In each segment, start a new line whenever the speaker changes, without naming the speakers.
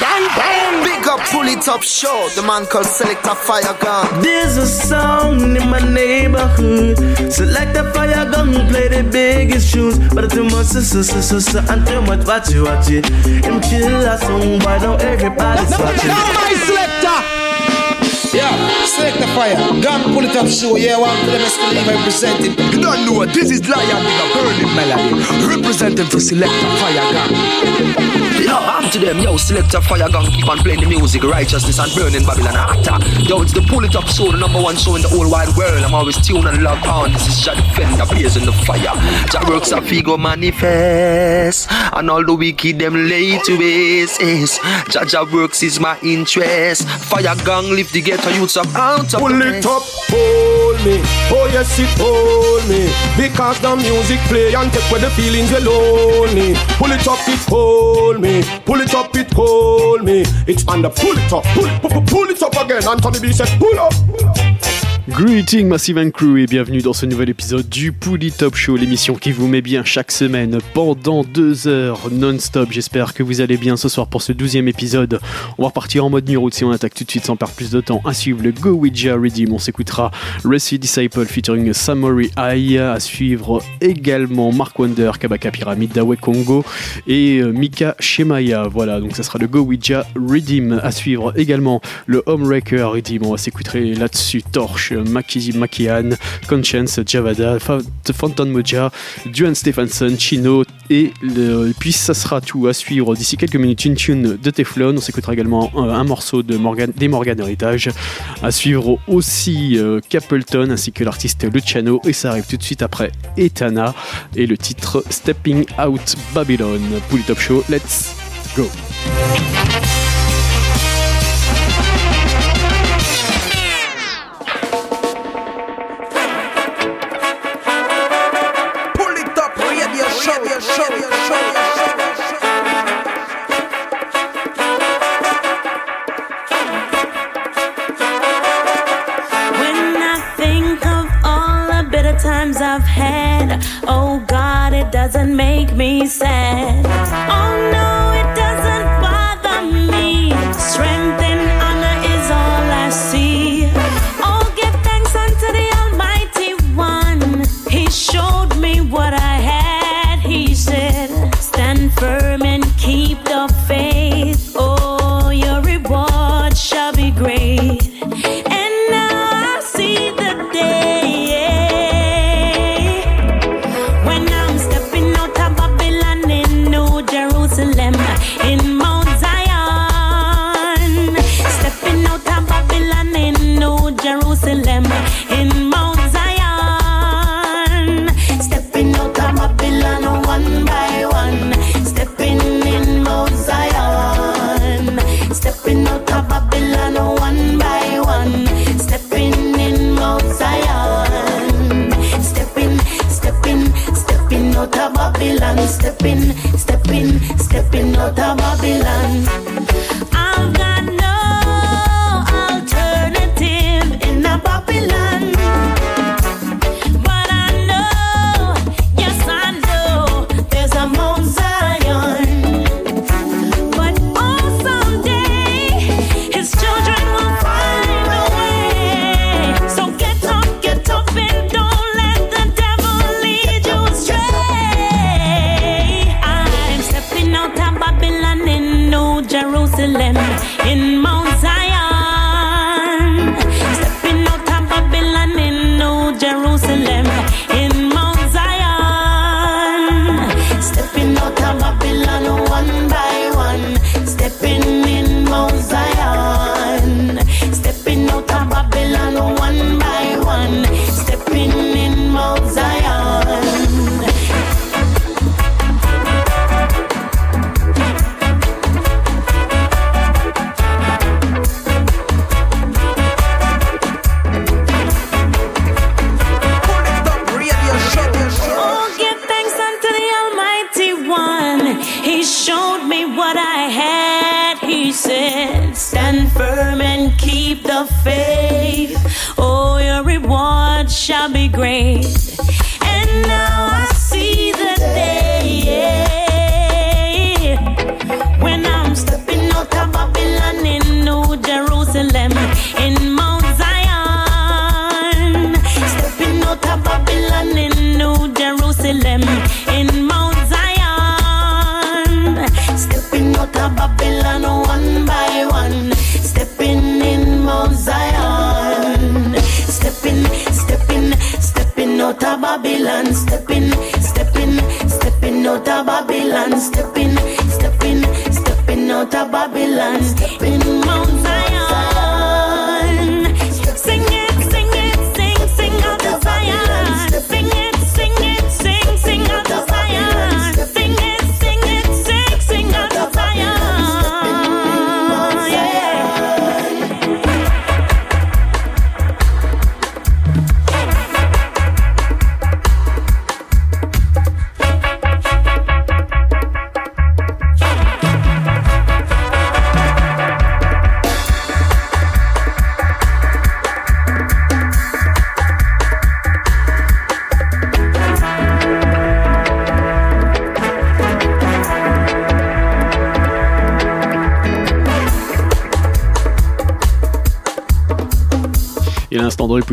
Bang, bang. Big up, pull it up, show. The man called Selector Fire Gun.
There's a song in my neighborhood. Select a fire gun, play the biggest tunes. But too much, sister, sister, sister, and too much, watch it, watch it. Him kill a song, why don't everybody's watching?
Now my selector. Yeah, select the fire. Gun pull it up show. Yeah, one for them is believe representing.
You don't know this is Lion with a burning melody. Representing for select the fire gun.
Yo, I'm to them, yo, select a fire gun, keep on playing the music, righteousness and burning Babylon actor. Yo, it's the pull it up show, the number one show in the whole wide world. I'm always tuned and locked on. This is Jah Defender, blazing the fire. Jah works a figo manifest, and all the wicked them lay to waste. Jah Jah works is my interest. Fire gang lift the ghetto youths up out of
Pull it up, hold me. Oh yes, it hold me. Because the music play and take away the feelings you're lonely. Pull it up, it hold me. Pull it up, it hold me. It's on the pull it up, pull, pull, pull it up again. Anthony B said, pull up.
Greeting Massive and Crew et bienvenue dans ce nouvel épisode du Pouli Top Show, l'émission qui vous met bien chaque semaine pendant deux heures non-stop. J'espère que vous allez bien ce soir pour ce douzième épisode. On va repartir en mode New si on attaque tout de suite sans perdre plus de temps. À suivre le Go Ouija Redeem, on s'écoutera Rusty Disciple featuring Samurai Eye. À suivre également Mark Wonder, Kabaka Pyramid, Dawe Congo et euh, Mika Shemaya. Voilà, donc ça sera le Go Ouija Redeem. À suivre également le Homewrecker Redeem, on va s'écouter là-dessus Torch. Maki Makian, Conscience, Javada, Phantom Moja, Duane Stephenson, Chino et puis ça sera tout à suivre d'ici quelques minutes une tune de Teflon. On s'écoutera également un, un morceau de Morgan, des Morgan Heritage. À suivre aussi euh, Capleton ainsi que l'artiste Luciano et ça arrive tout de suite après Etana et le titre Stepping Out Babylon. Pour le top show, let's go.
Doesn't make me sad. Oh Babylon.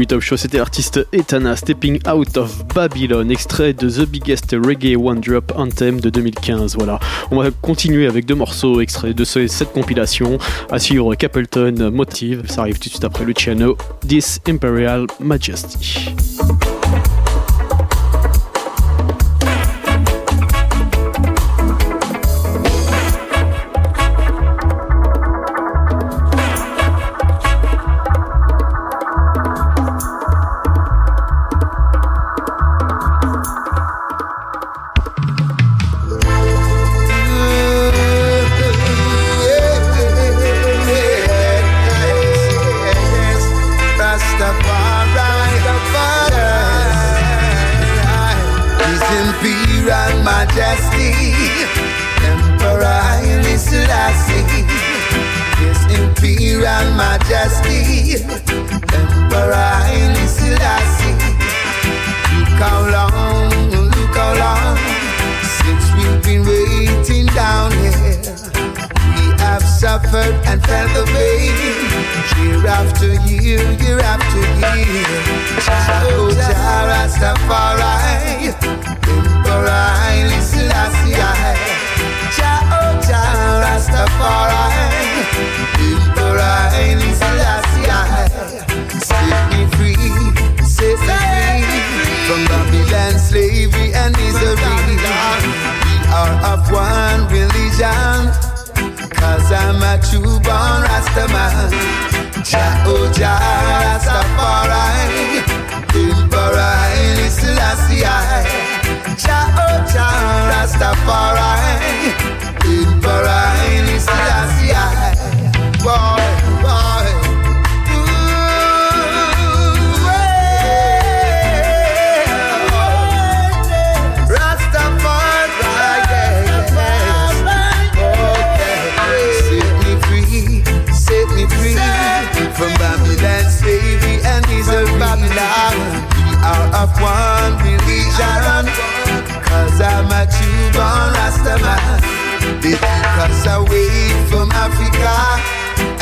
Top show, c'était l'artiste Etana Stepping Out of Babylon, extrait de The Biggest Reggae One Drop Anthem de 2015. Voilà, on va continuer avec deux morceaux extraits de ce- cette compilation. À suivre Capleton Motive, ça arrive tout de suite après Luciano, This Imperial Majesty.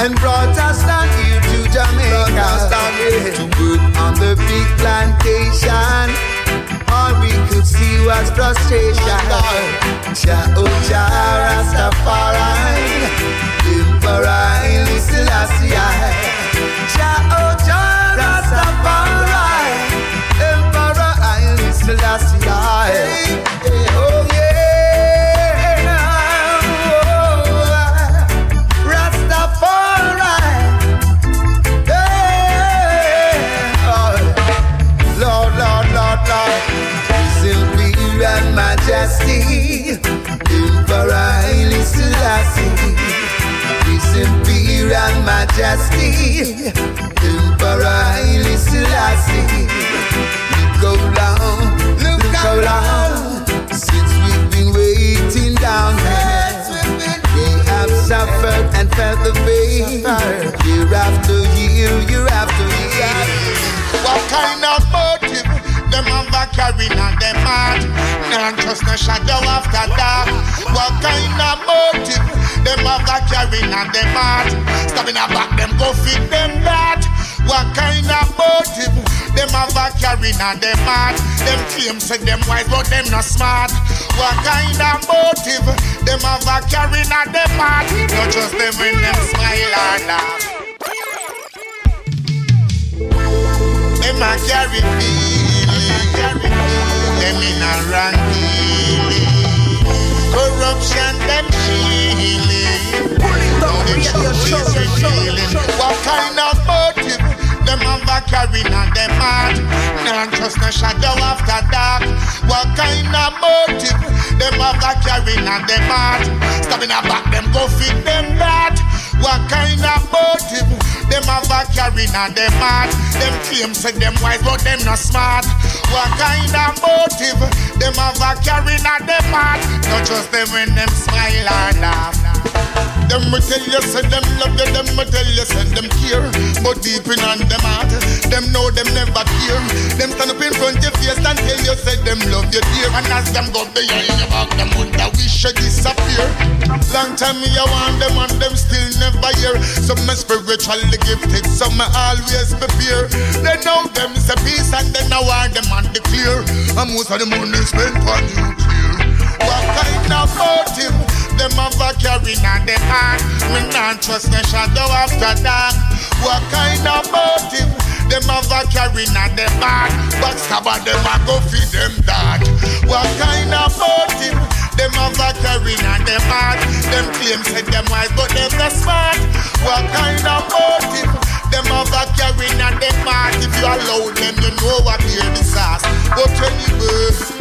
And brought us down here to Jamaica to work on the big plantation. All we could see was frustration. Jah, oh Jah, Rastafari, Emperor Selassie. Jah, oh Jah, Rastafari, Emperor Selassie. Majesty, Emperor Haile Selassie. His Imperial Majesty, Emperor Haile Selassie. Look how long, look how long since we've been waiting down here. We have suffered and felt the pain year after year, year after year.
What kind of motive them have a carrying on them heart? Not just no shadow after dark. What kind of motive them have a carrying on them heart? Stopping a back them go fit them that. What kind of motive them have a carrying on them heart? Them claim say them wise but them not smart. What kind of motive them have a carrying on them heart? Not just them when them smile or laugh. Them a carry feeling. Them in a. Corruption, them healing. Now the truth is revealing. What kind of motive? Them have a carrying on them heart. No shadow after dark. What kind of motive? Them have a carrying on them heart. Stabbing a back, them go feed them that. What kind of motive? Them have a carrying on them heart. Them claim say them wise, but them not smart. What kind of motive? Them have a carrying on them heart. Not just them when them smile and laugh. Them will tell you, say them love you, them will tell you, say them care. But deep in on them heart, them know them never care. Them stand up in front of your face and tell you, say them love you dear. And as them go behind your back, them would that wish you disappear. Long time me I want them and them still never hear. Some are spiritually gifted, some are always prepare. They know them is a peace and then I want them and declare. And most of the money spent on nuclear. What kind a carrying on heart. Me not trust no shadow after dark. What kind of motive? Them have a carrying on them heart. But stabber them a go feed them that. What kind of motive? Them have a carrying on them heart. Them claim say them wise, but them not smart. What kind of motive? Them have a carrying on them heart. If you allow them, you know what hear the sauce. But anyway.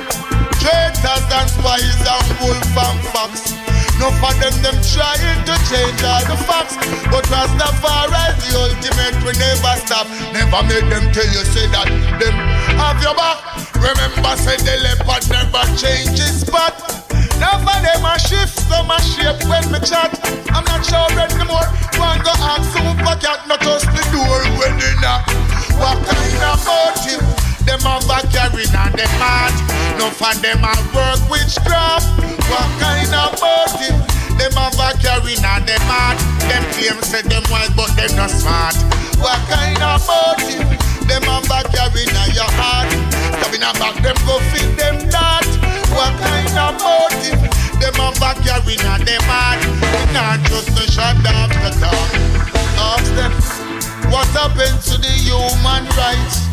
Traitors and spies and wolf and fox. No for them, them trying to change all the facts. But Rastafari the ultimate, we never stop. Never make them tell you, say that them have your back. Remember, say the leopard never changes spot. For them a shift, some a shape when me chat. I'm not sure anymore. One go ask super cat, not just the door when they knock. What kind of motive? Them have a carrying on them heart. No for them a work witchcraft. What kind of motive? Them have a carrying on them heart. Them claim say them wise, but them not smart. What kind of motive? Them have a carrying on your heart. Stabbing a back, them go feed them that. What kind of motive? Them have a carrying on them heart. Not just a shot after talk. Ask them. What happened to the human rights?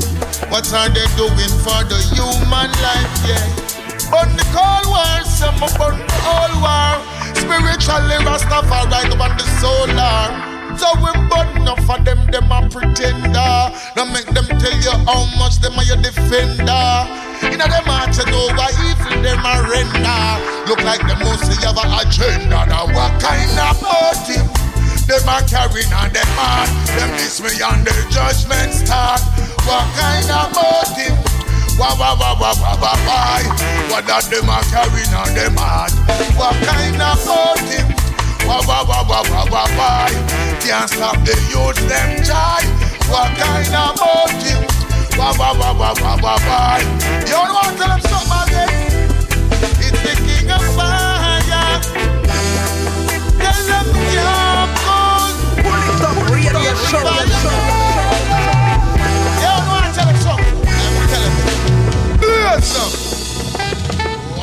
What are they doing for the human life? Yeah. On the cold war, some on the old war. Spiritually, Rastafari on the solar. So we burn enough for them, them a pretender. Now make them tell you how much them are your defender. Inna them heart you know why evil them a render. Look like them mostly have a agenda. Now what kind of motive? Them a carrying on them heart. Them miss me on the judgment start. What kind of motive? Wah wah wah wah wah wah why? What that them a carrying on them heart? What kind of motive? Wah wah wah wah wah wah why? Can't stop the youth them joy. What kind of motive? Wah wah wah wah wah wah why? You don't want to tell them something again?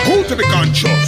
Who to be conscious?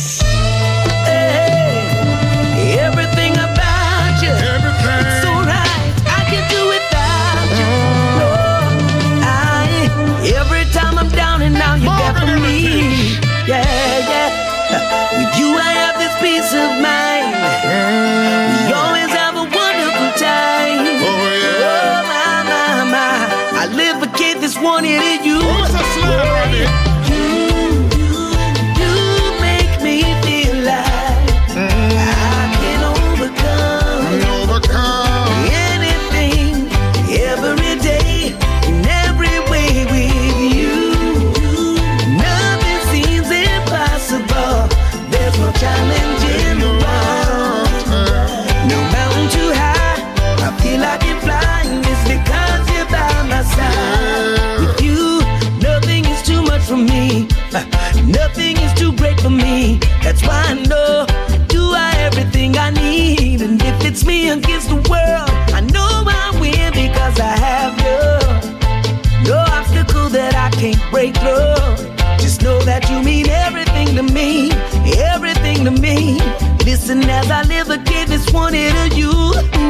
That's why I know you are everything I need. And if it's me against the world, I know I win because I have you. No obstacle that I can't break through. Just know that you mean everything to me, everything to me. Listen as I live again, it's
one of you.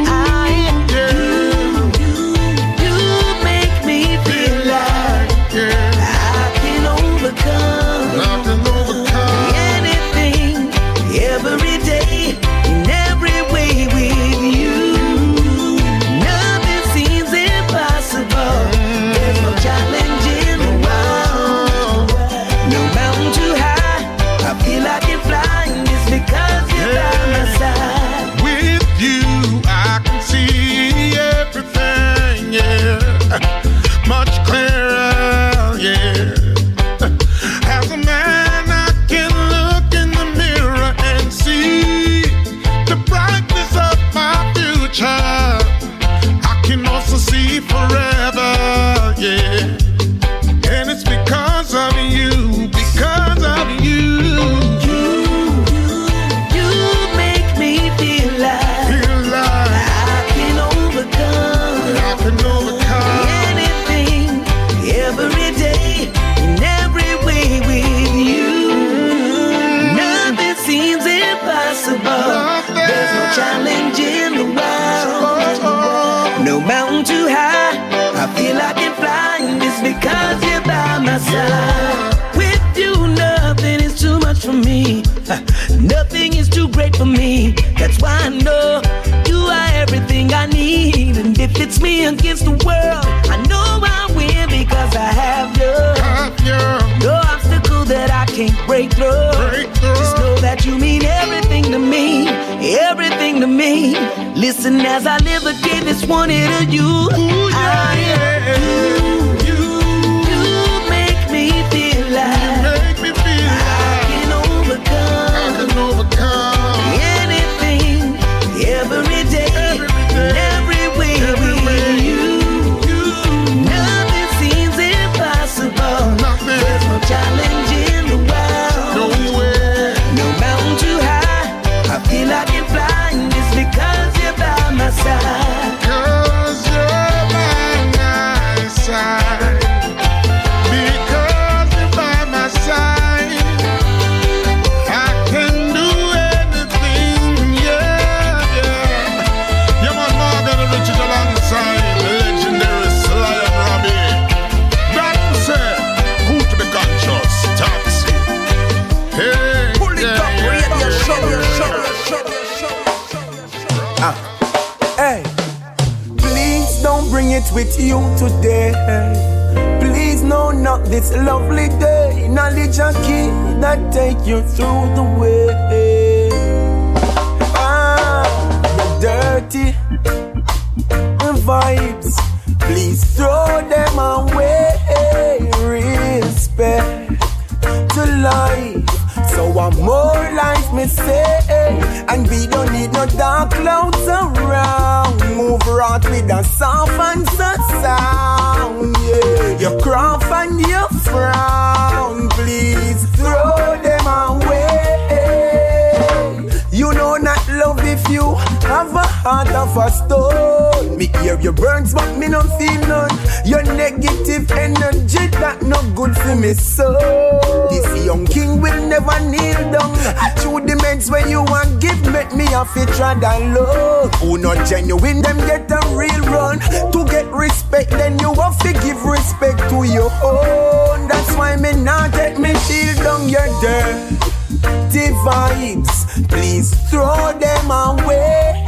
Respect to your own. That's why me not take me shield down your dirty vibes. Please throw them away.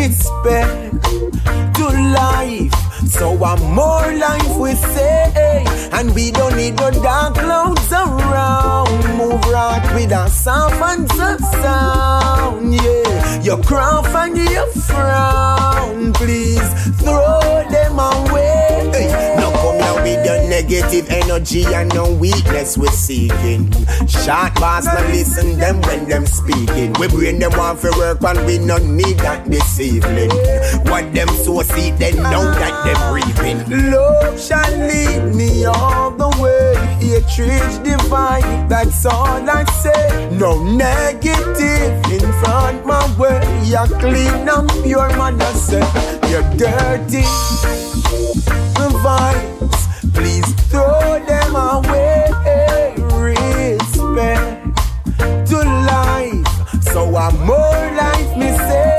Respect to life. So one more life we say. And we don't need no dark clouds around. Move right with a soft and soft sound. Yeah, your craft and your frown. Please throw them away. Hey, now come here with your negative energy and no weakness we're seeking. Short bars, no listen them when them speaking. We bring them on for work and we not need that this evening. What them so see, they know that them reaping. Love shall lead me all the way. Hatred divine, that's all I say. No negative in front my way. You're clean and pure, man. I say you're dirty vibes. Please throw them away. Respect to life. So I'm more life, me say.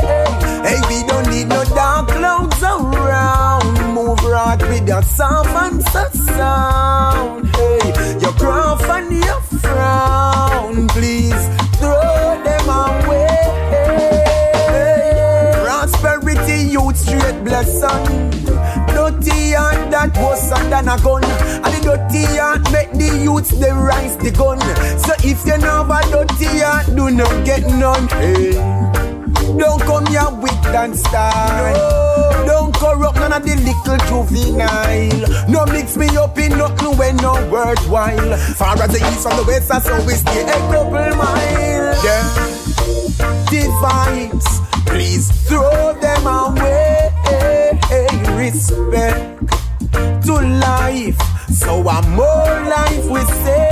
Hey, we don't need no dark clouds around. Move right with your soft and sound. Hey, your craft and your frown. Straight blessing. Dirty heart that was than a gun. And the dirty heart make the youths they rise the gun. So if you know a dirty heart, do not get none. Hey. Don't come here with and style. Don't corrupt none of the little juvenile. No mix me up in nothing when no worthwhile. Far as the east from the west, I how we stay a couple mile. Yeah. The vibes, please throw them away. Respect to life. So I'm more life we say.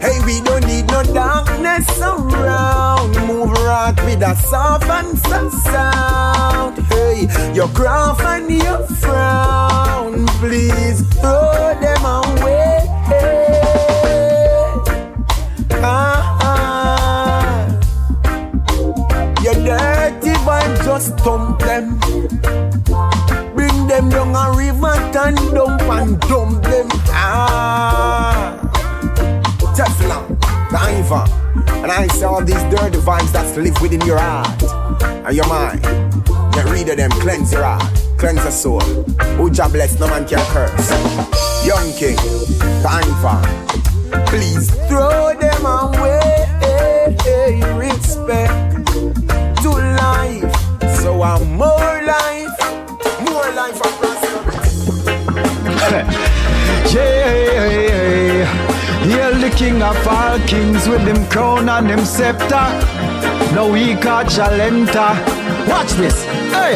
Hey, we don't need no darkness around. Move right with a soft and soft sound. Hey, your craft and your frown. Please throw them away. Ah, ah. You're dirty just thump them. Them down a river and dump and dump them. Ah, Teflon, Diver. And I say all these dirty vibes that live within your heart and your mind. Get rid of them, cleanse your heart, cleanse your soul. Who job bless, no man can curse. Young King, Diver. Please throw them away. Respect to life. So I'm more life, life and prosperity.
Yeah, the king of all kings with him crown and him scepter. No we Jalenta. Watch this. Hey,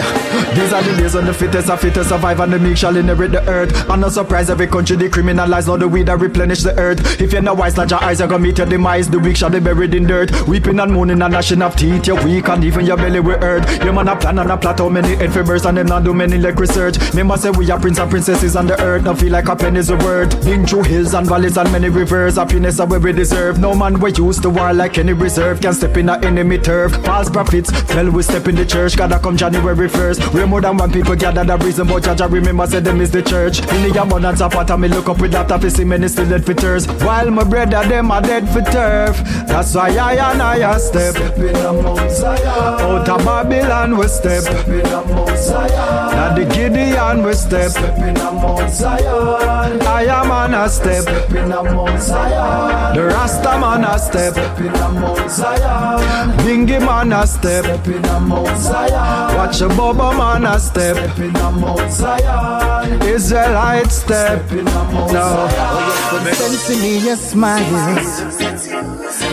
these are the days when the fittest are fittest survive and the meek shall inherit the earth. And no surprise, every country decriminalize all the weed that replenish the earth. If you're not wise, like your eyes, you're gonna meet your demise. The weak shall be buried in dirt. Weeping and moaning and gnashing of teeth. You're weak and even your belly will hurt. Your man a plan and a plot how many fibers and them not do many like research. Me must say we are prince and princesses on the earth. Now feel like a penny's a word. Been through hills and valleys and many rivers. Happiness are where we deserve. No man we used to war like any reserve can step in a enemy turf. False prophets tell we step in the church. Gotta come January 1st. Way more than one people gather the reason, but Jaja remember say them is the church. In the abundance of water, me look up with that to see many still dead for. While my brother them are dead for turf. That's why I and I step. step in the Mount Zion. Out of Babylon we step. step in the Mount Zion. Now the Gideon we step. step in Mount Zion. I am on a step. step in the Mount Zion. The Rasta man a step. step in Mount Zion. Bingy man a step. step in Mount Zion. Watch a Boba man a step. step in the Mount Zion. Israelite step. No.
Sense in me your smiles.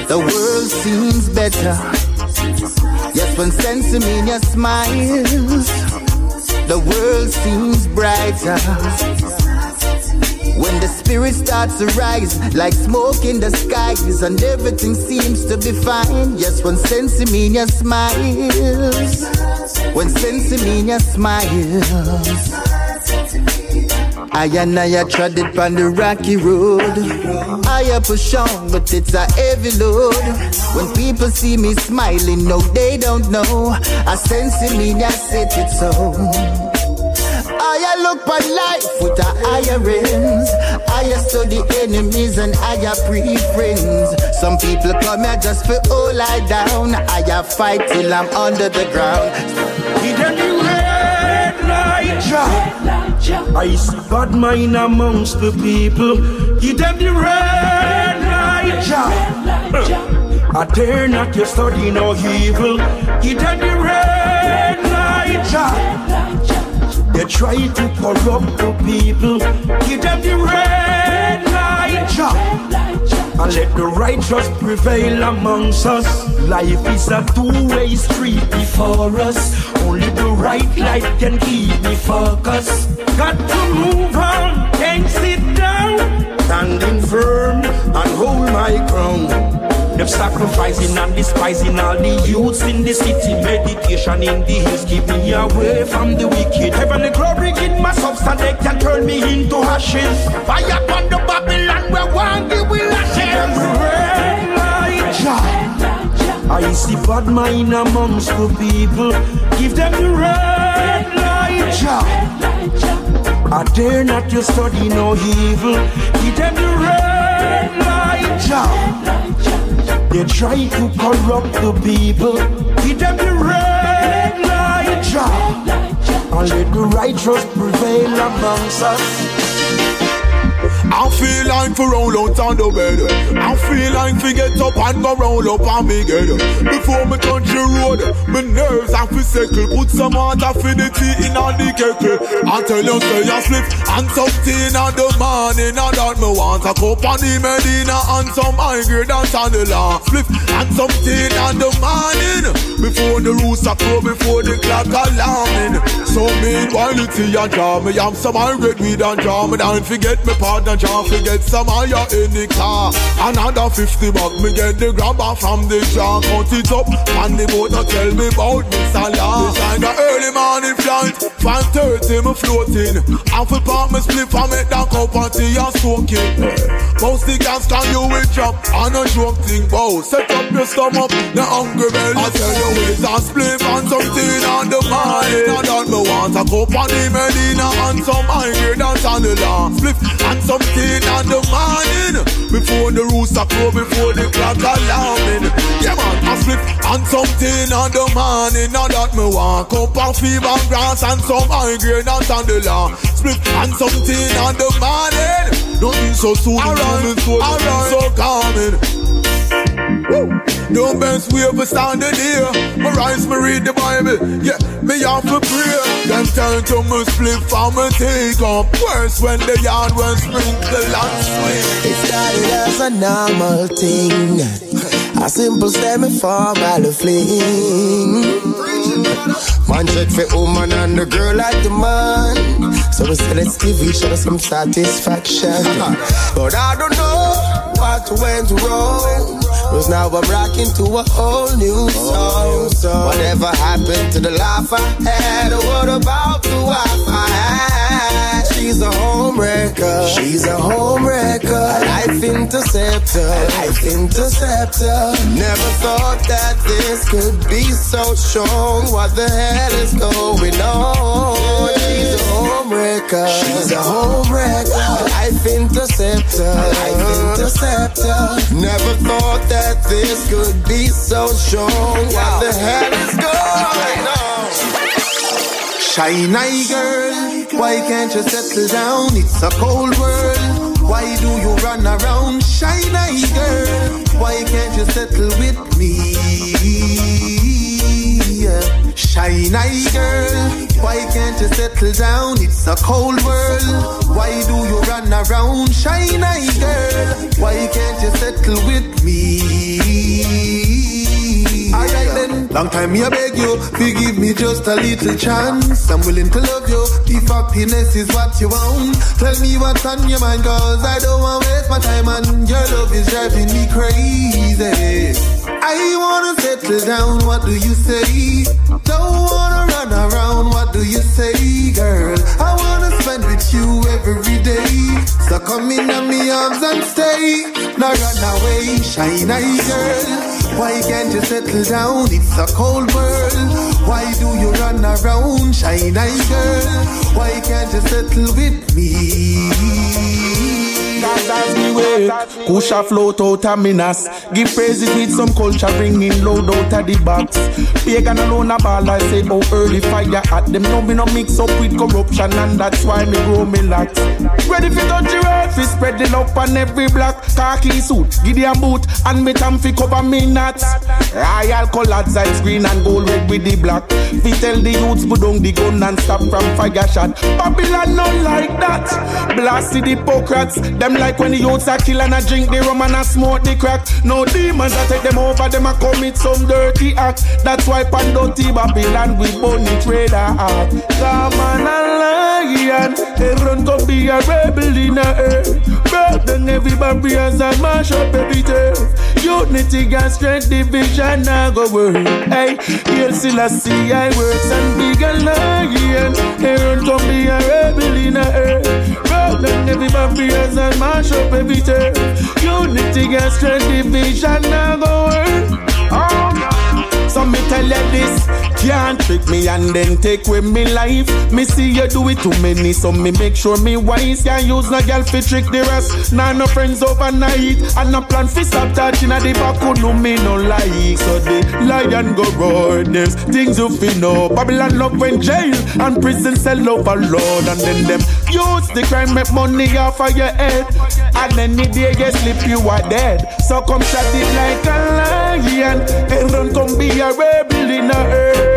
The world seems better. Yes, when sense in your smiles. The world seems brighter. When the spirit starts to rise like smoke in the skies and everything seems to be fine. Yes, when your smiles. When your smiles. I and I it on the rocky road. I push on, but it's a heavy load. When people see me smiling, no, they don't know. I sense in me, I set it so. I look for life with a higher ends. I study enemies and I pre friends. Some people come here just for all I down. I fight till I'm under the ground.
Light, Jah. I see bad mind amongst the people. Give them the red light, Jah. I dare not you study no evil. Give them the red light. They try to corrupt the people. Give them the red light. And let the righteous prevail amongst us. Life is a two-way street before us. Only the right light can keep me focused. Got to move on, can't sit down. Standing firm and hold my ground. Them sacrificing and despising all the youths in the city. Meditation in the hills keep me away from the wicked. Heavenly glory in my substance, they can turn me into ashes. Fire upon the Babylon where one give will ashes. I see bad mind amongst the people. Give them the red light, Jah. I dare not to study no evil. Give them the red light, Jah. They try to corrupt the people. Give them the red light, Jah. And let the righteous prevail amongst us.
I feel like to roll out on the bed. I feel like to get up and go roll up on me head. Before me touch the road, my nerves have to settle. Put some for the tea in on the kettle. I tell you, say you slip and something in the morning. And that me want a cup of the Medina and some high grade and chandelier. Slip and something in the morning. Before the rooster crow, before the clock alarming. So meanwhile, the tea and jar, me have some high grade weed and jar. Me don't forget me partner can't forget some of your in the car. Another 50 bucks, me get the grabber from the jar. Cut it up, and the boat not tell me about this a law. This like a early morning flight, Fan 30, me floating. Half a part me split and make that cup and tea and soak it. Most the gas can you will drop on a joke thing. Bow, set up your stomach, the hungry belly. I tell you it's a split and something on the mind. I don't me want a cup on the Medina and some higher dance on the law. Split and something on the morning. Before the rooster crow, before the clock alarming. Yeah man, a split and something on the morning. Now that me want cup of fever grass and some grade dance on the. Split and something on the morning. Nothing so soon, alright, so, alright. so calming. No best way for stand the day. My rise, me read the Bible. Yeah, me have to pray. Them turn to me split for me take up. Worse when the yard was sprinkle and swing.
It started as a normal thing. A simple step for my fling. Man check for woman and the girl like the man. So we say let's give each other some satisfaction. but I don't know what went wrong. Cause now I'm rocking to a whole new song. Whatever happened to the life I had? What about the wife I had? She's a home wrecker. She's a home wrecker. A life interceptor. A life interceptor. Never thought that this could be so strong. What the hell is going on? She's a home wrecker. She's a home wrecker. A life interceptor. A life interceptor. Never thought that this could be so strong. What the hell is going on?
Eye girl, why can't you settle down? It's a cold world. Why do you run around? Eye girl, why can't you settle with me? Eye girl, why can't you settle down? It's a cold world. Why do you run around? Eye girl, why can't you settle with me? Long time me I beg you, forgive me just a little chance. I'm willing to love you if happiness is what you want. Tell me what's on your mind, cause I don't wanna waste my time and your love is driving me crazy. I wanna settle down, what do you say? Don't wanna run around, what do you say, girl? I wanna spend with you every day. So come in on me arms and stay. Now run away, shine eye girl. Why can't you settle down? It's a cold world. Why do you run around, shine eye girl? Why can't you settle with me?
God as me wait. Kusha float out of Minas. Give praises with some culture, bringing load out of the box. Pagan alone a ball, I say, oh, early fire at them. No, me no mix up with corruption, and that's why me grow me locks. Ready for the fi spread the love on every block. Khaki suit, Gideon boot, and me tam fi cover me nuts. Royal colored sides, green and gold, red with the black. Fi tell the youths, put down the gun and stop from fire shot. Babylon not like that. Blast the hypocrites, them like when the youths are kill and a drink the rum and a smoke the crack. No demons I take them over, them a commit some dirty act. That's why Pandoti Babylon we bunny trader act. Come on a lion, everyone come be a rebel in the earth. Burden every barriers and mash up every turf. Unity and strength division now go work. Hey, here still I see I works and big a lion. Everyone come be a rebel in the earth. Burden every barriers and mash up every turf. Unity and strength division now go work. Oh. So me tell you this, can't trick me and then take away me life. Me see you do it too many, so me make sure me wise. Can't use no girl fi trick the rest. Nah no friends overnight, and no plan fi stop touching at the back. Who know me no like, so the lion go roar. There's things you fi know. Babylon love when jail and prison cell overload, and then them use the crime make money off of your head. And any day you sleep, you are dead. So come shut it like a lion, and run come be a rebel in the earth.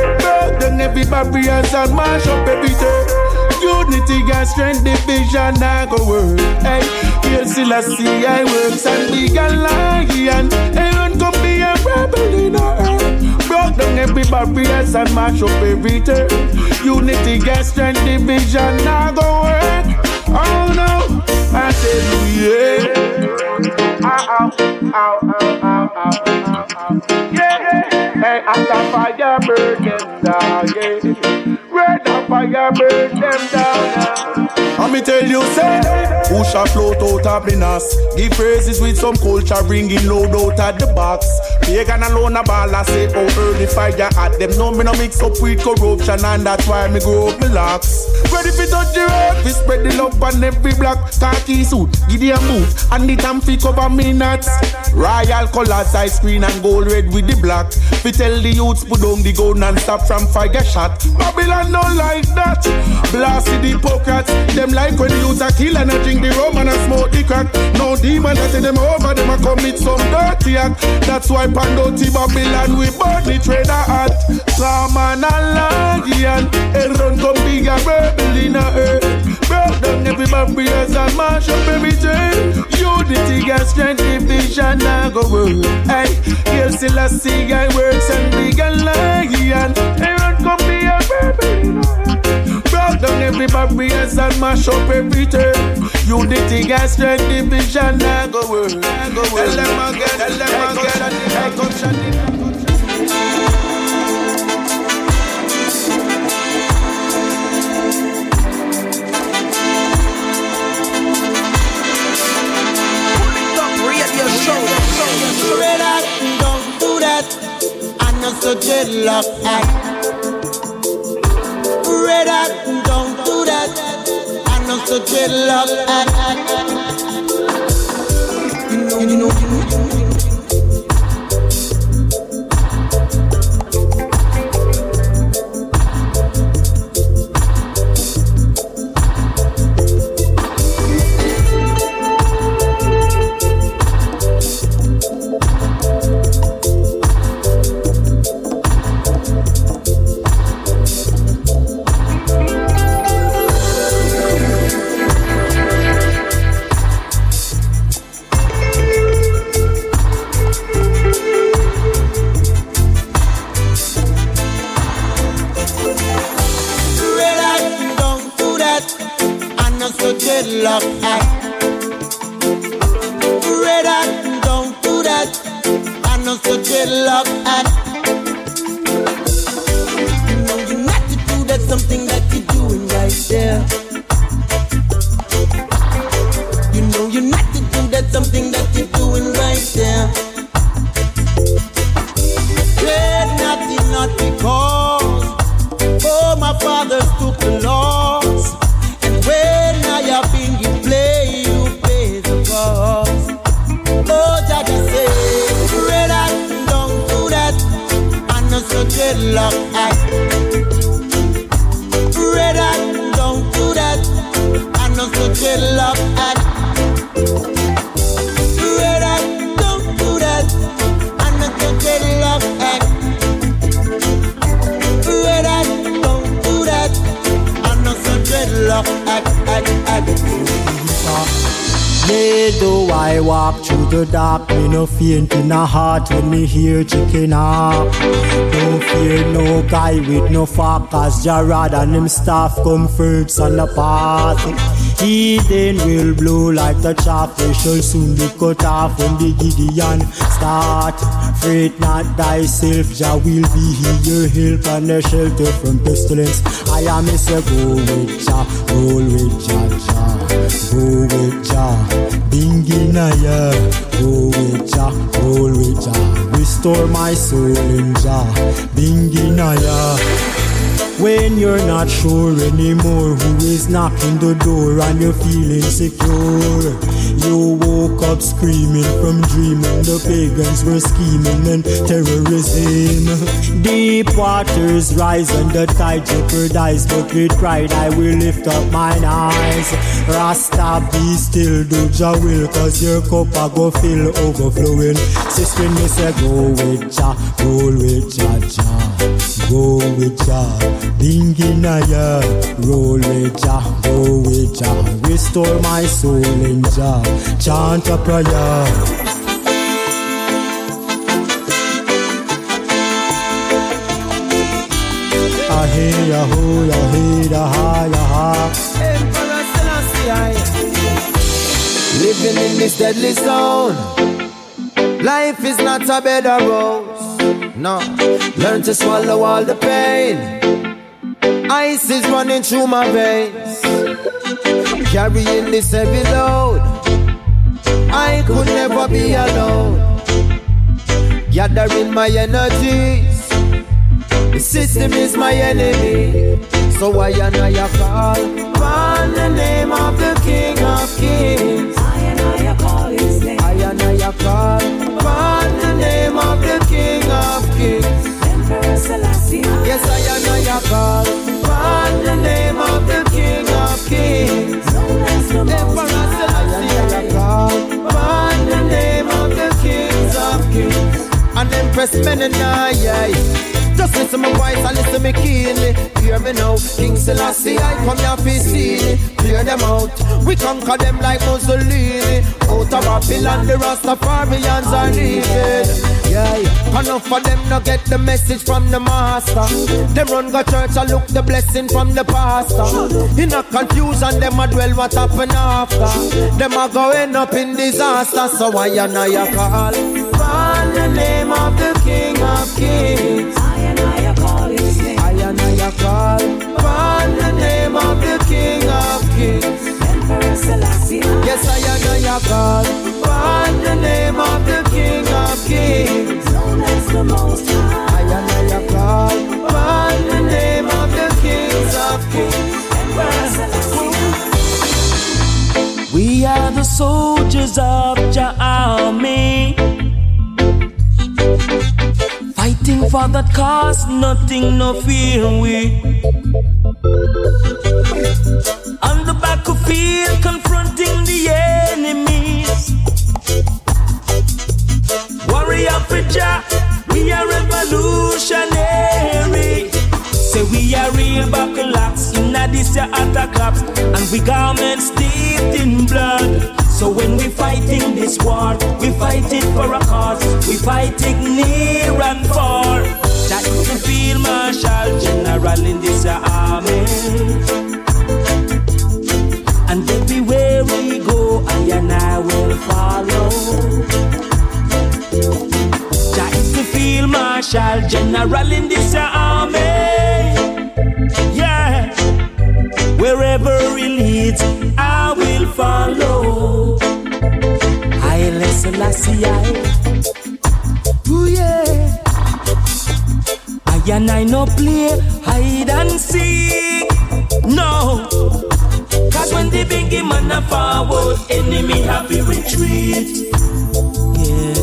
Burden every barriers and mash up everything. Unity and strength division I go work. Hey, here still I see I works and big a lion. Aaron come be a rebel in the earth. Broke down every barriers and mash up everything. Unity and strength division I go work. Oh no, I said yeah. Ow, ow, ow. Yeah, hey, got fire burning up fire burn them down. And me tell you, say, push a float out of the. Give praises with some culture, bringing load out of the box. Pagan alone a ball, I say, oh, early fire at them. No, me no mix up with corruption, and that's why me grow up, me locks. Ready for touch the road, we spread the love on every block. Khaki suit, give a boot, and the tam fi cover me nuts. Royal colors, ice green and gold red with the black. We tell the youths put down the gun and stop from fire shot. Babylon don't like that. Blast the hypocrites, them like when youths are kill and I drink the rum and I smoke the crack. No demon that them oh, over, them a commit some dirty act. That's why Pandoti Babylon we burn the trader at. Slaman and Lagian, and run come big rebel in a earth. Broke down every barriers and mash up everything. Unity got strength, division now go work. Hey, here still a see guy works and big and lion. And run earth. Down every barriers and mash up everything. Unity got strength, division now go work. Tell them again, tell them again. Hey, come shut it.
Radio show.
Pray that, don't do that. I'm not so dreadlock act. Pray that, that. So dreadlock. You know, you know, so dreadlock act. Pray don't do that. I'm not so dreadlock act. You know you not to do that something that you're doing right there.
Walk through the dark, me no faint in a heart when me hear chicken hawk. Don't fear no guy with no fork, cause Jarrad and him staff come first on the path. He then will blow like the chaff, they shall soon be cut off when the Gideon start. Fret not thyself, Jah will be here, your help and a shelter from pestilence. I am a go with Jah, roll with Jah, Jah. Go with Jah, Binginaya. Go with Jah, roll with Jah. Restore my soul in Jah, Binginaya. When you're not sure anymore who is knocking the door and you're feeling secure, you woke up screaming from dreaming the pagans were scheming and terrorism. Deep waters rise and the tide jeopardize, but with pride I will lift up mine eyes. Rasta be still, do Jah will, cause your cup I go fill overflowing. Sister, me say go with Jah, roll with Jah, Jah. Go with Jah, Binginaya, roll with Jah, go with Jah, restore my soul in Jah, chant a prayer. Ahe, aho, ahe, aha, aha.
Emperor Living in this deadly zone. Life is not a bed of rose. No, learn to swallow all the pain. Ice is running through my veins. Carrying this heavy load. I could never be alone. Gathering my energies. The system is my enemy. So I and I call upon the name of the King of Kings. I and I call his name. I and I call upon Kings. Yes, I and I call upon the name of the King of Kings. Emperor Selassie. I call upon the name of the Kings of Kings. And Empress Menenai. Just listen my voice and listen me keenly. Hear me now, King Selassie, I come here to see Clear them out. We conquer them like Mussolini. Out of Babylon, the Rastafarians are needed. Yeah, yeah. enough of them not get the message from the master. Them run go church and look the blessing from the pastor. In a confusion, them a dwell what happen after. Them a going up in disaster. So why I and I call upon the name of the King of Kings. Call upon the name of the King of Kings. Yes, I and I call upon the name of the King of Kings. The Most High. I and I call upon the name of the Kings of Kings.
We are the soldiers of Jah army. For that cause, nothing, no fear we. On the battlefield, confronting the enemies. Warrior for we are revolutionary. Say we are real buckle in a this attack claps, and we garments steeped in blood. So when we fighting this war, we fight it for a cause. We fight it near and far. That is the field marshal general in this army. And everywhere we go, I and I will follow. That is the field marshal general in this army. Yeah. Wherever he leads, I will follow. I Selassie. Ooh yeah. I and I no play hide and seek. No. Cause when the big man a forward, enemy have to retreat. Yeah.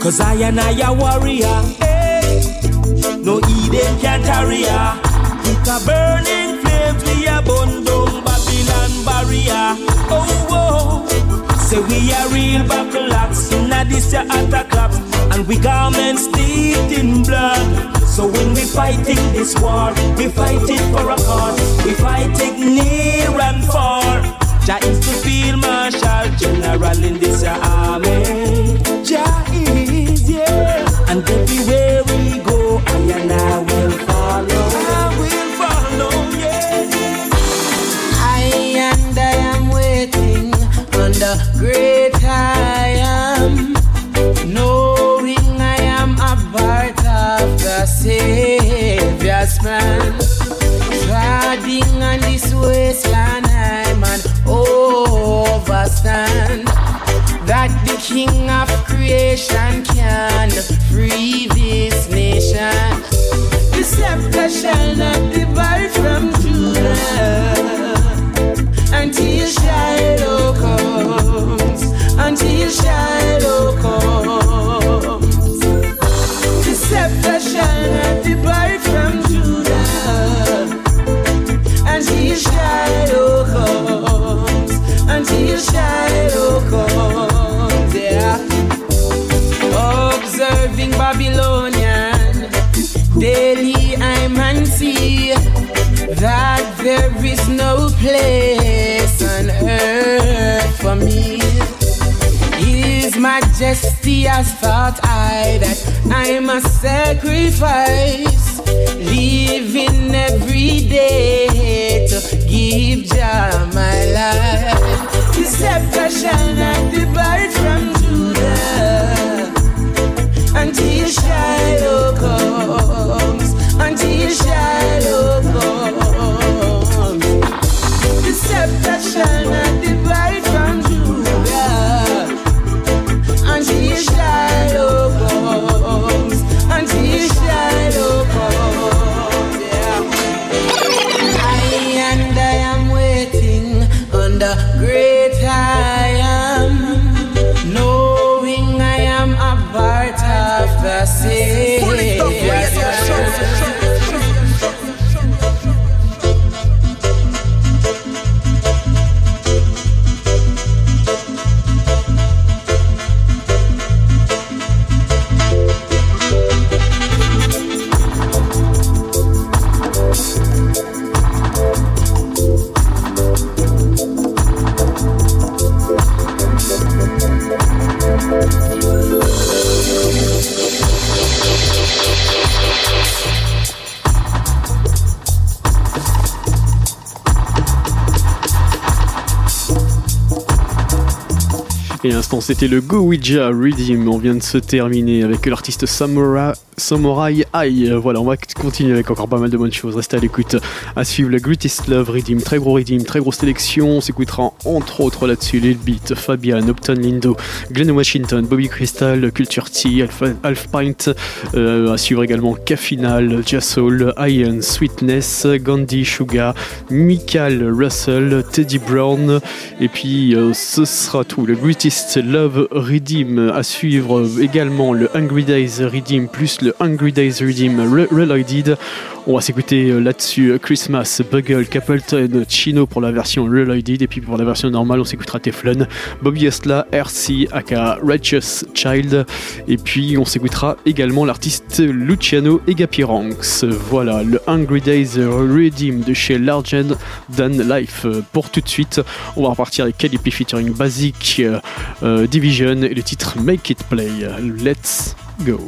Cause I and I a warrior. Hey. No Eden can tarry ya. With a burning a burn down Babylon barrier. Oh, oh. Say we are real buckle locks in this ya attack and we garments steeped in blood. So when we fighting this war, we fight it for a cause. We fight it near and far. Jah is the field marshal general in this army. Jah is yeah, and everywhere we go, I and I
great I am, knowing I am a part of the Savior's plan. Treading on this wasteland, I'm an overstand that the King of creation can free this nation. The scepter shall not depart from Judah until place on earth for me. His Majesty has thought I that I must sacrifice, living every day to give Jah my life. The scepter shall not depart from Judah until Shiloh comes, until Shiloh
Et shall not. C'était le Go Ouija Redeem. On vient de se terminer avec l'artiste Samurai, Samurai Eye. Voilà, on va continuer avec encore pas mal de bonnes choses. Restez à l'écoute. À suivre le Greatest Love Redeem. Très gros Redeem, très grosse sélection. On s'écoutera entre autres là-dessus Lil Beat, Fabian, Upton Lindo, Glenn Washington, Bobby Crystal, Culture T, Alpha Pint. Euh, à suivre également K-Final, Jassol, Ian, Sweetness, Gandhi, Sugar, Michael Russell, Teddy Brown. Et puis euh, ce sera tout. Le Greatest Love Redeem. À suivre également le Hungry Days Redeem plus le Hungry Days Redeem Reloaded. On va s'écouter euh, là-dessus euh, Christmas, Bugle, Capleton, Chino pour la version Reloaded. Et puis pour la version normale, on s'écoutera Teflon, Bobby Esla, RC, aka Righteous Child. Et puis on s'écoutera également l'artiste Luciano Egapiranx. Voilà, le Hungry Days Redeem de chez Largent Than Life. Pour tout de suite, on va repartir avec Calipi featuring Basic euh, Division et le titre Make It Play. Let's go.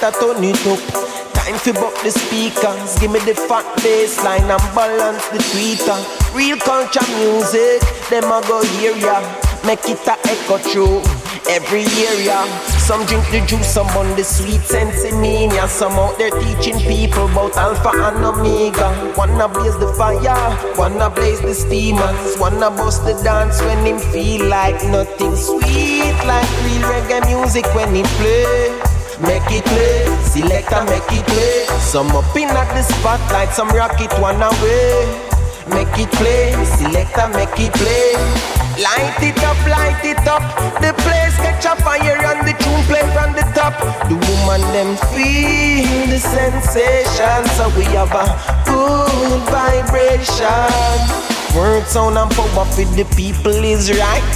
Selector turn it up. Time fi buck the speakers, give me the fat bass line and balance the tweeter. Real culture music, them a go hear ya. Make it a echo through every area. Some drink the juice, some on the sweet sensimania. Some out there teaching people about alpha and omega. Wanna blaze the fire, wanna blaze the steamers. Wanna bust the dance when him feel like nothing sweet like real reggae music when it play. Make it play, selector make it play. Some up in at the spotlight, some rock it one away. Make it play, selector make it play. Light it up, light it up. The place catch a fire and the tune play from the top. The woman them feel the sensation, so we have a good vibration. Word sound and power for the people is right.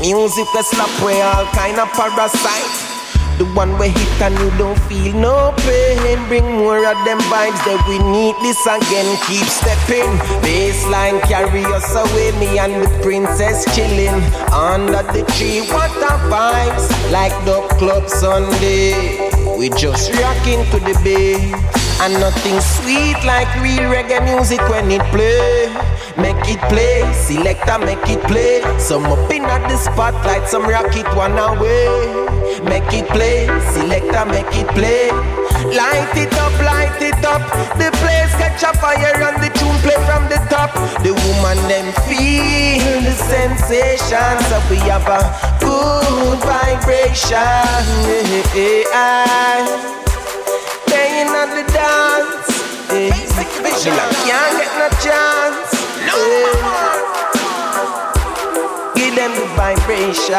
Music a slap way all kind of parasite. The one we hit and you don't feel no pain. Bring more of them vibes that we need this again. Keep stepping. Baseline carry us away. Me and the princess chilling under the tree. What a vibes like the club Sunday. We just rocking to the beat. And nothing sweet like real reggae music when it play. Make it play, selector make it play. Some up in at the spotlight, some rock it one away. Make it play, selector make it play. Light it up, light it up. The place catch a fire and the tune play from the top. The woman them feel the sensation, so we have a good vibration. Playing at the dance. Yeah. She like can't get no chance. Give them the vibration.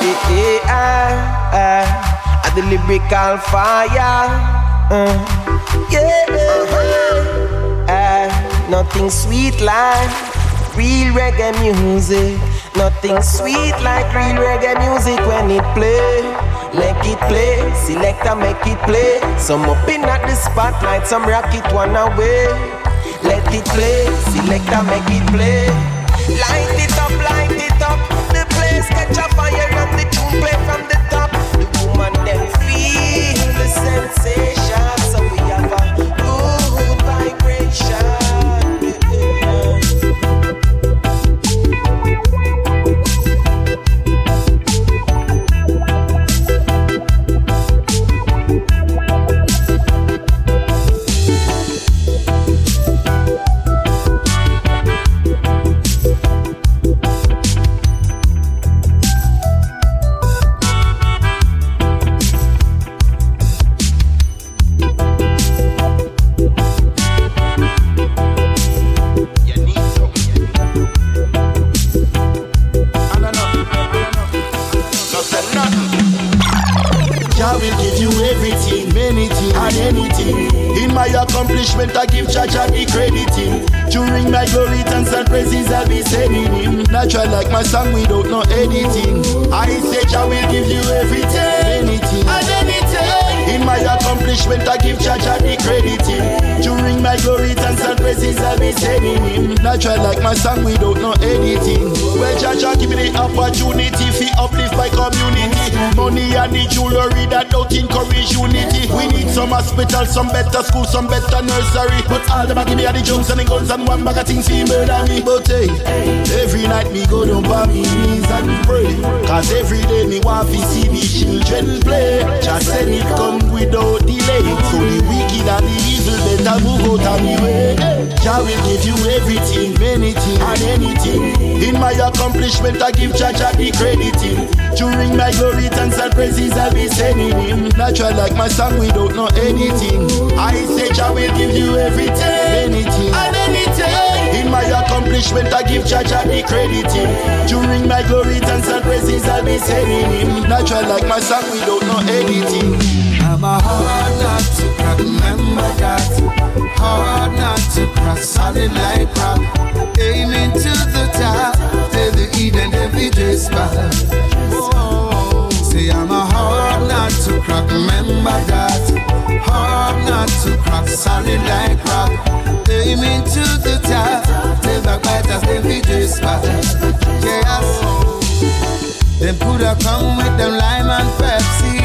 Yeah, yeah, yeah. At the lyrical fire. Uh, yeah, yeah. Nothing sweet like real reggae music. Nothing sweet like real reggae music when it play. Make it play, selector make it play. Some up in at the spotlight, some rock it one away. Let it play, selector make it play.
Light it up, light it up. The place catch a fire and the tune play from the top. The woman them feel the sensation,
accomplishment, I give Jah the crediting. During my glory, thanks and praises, I'll be sending him. Natural like my song without no editing. I say Jah will give you everything, anything, and anything. In my accomplishment, I give Jah the crediting. During my glory, thanks and praises, I'll be sending him. Natural like my song without no editing. Well, Jah give me the opportunity fi uplift my community. Money and the jewelry that don't encourage unity. We need some hospital, some better school, some better nursery. But all them a give me the junks and the guns and one bag of things fi murder me. But hey, every night me go down on me knees and pray. Cause every day me want fi see me children play. Just send it come without delay. So the wicked and the evil better move out of me way. Jah will give you everything, anything and anything. In my accomplishment, I give Jah Jah the crediting. During my glory, thanks and praises, I'll be sending him. Natural like my song without no anything. I say Jah will give you everything, anything. Accomplishment, I give Jah the crediting. During my glory, thanks and praises, I'll be sending him. Natural like my song without no editing.
I'm a hard not to crack, remember that. Hard not to crack, solid like rock. Aiming to the top, till the Eden every day spot. Say I'm a hard not to crack, remember that. Hard not to crack, solid like rock. Aiming to the backbiters every day spot. Yes. Them coulda come with them lime and Pepsi,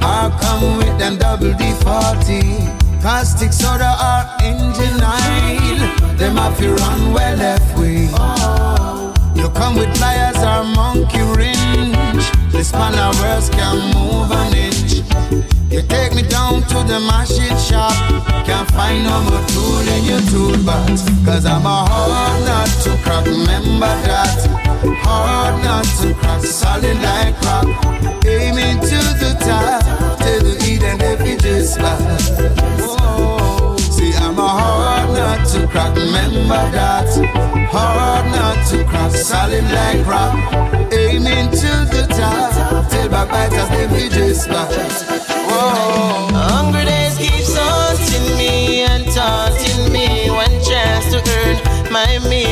or come with them double D40. Caustic soda or engine oil, them have to run well left way. You come with pliers or monkey wrench, this man words can move an inch. You take me down to the machine shop, can't find no more tool in your toolbox. Cause I'm a hard nut to crack, remember that. Hard not to crack, solid like rock. Aiming to the top, till the Eden every just spot. Oh, Whoa. See, I'm a hard nut to crack, remember that. Hard not to crack, solid like rock. Aiming to the top, till backbiters every just
Hungry days keeps haunting me and taunting me. One chance to earn my meal,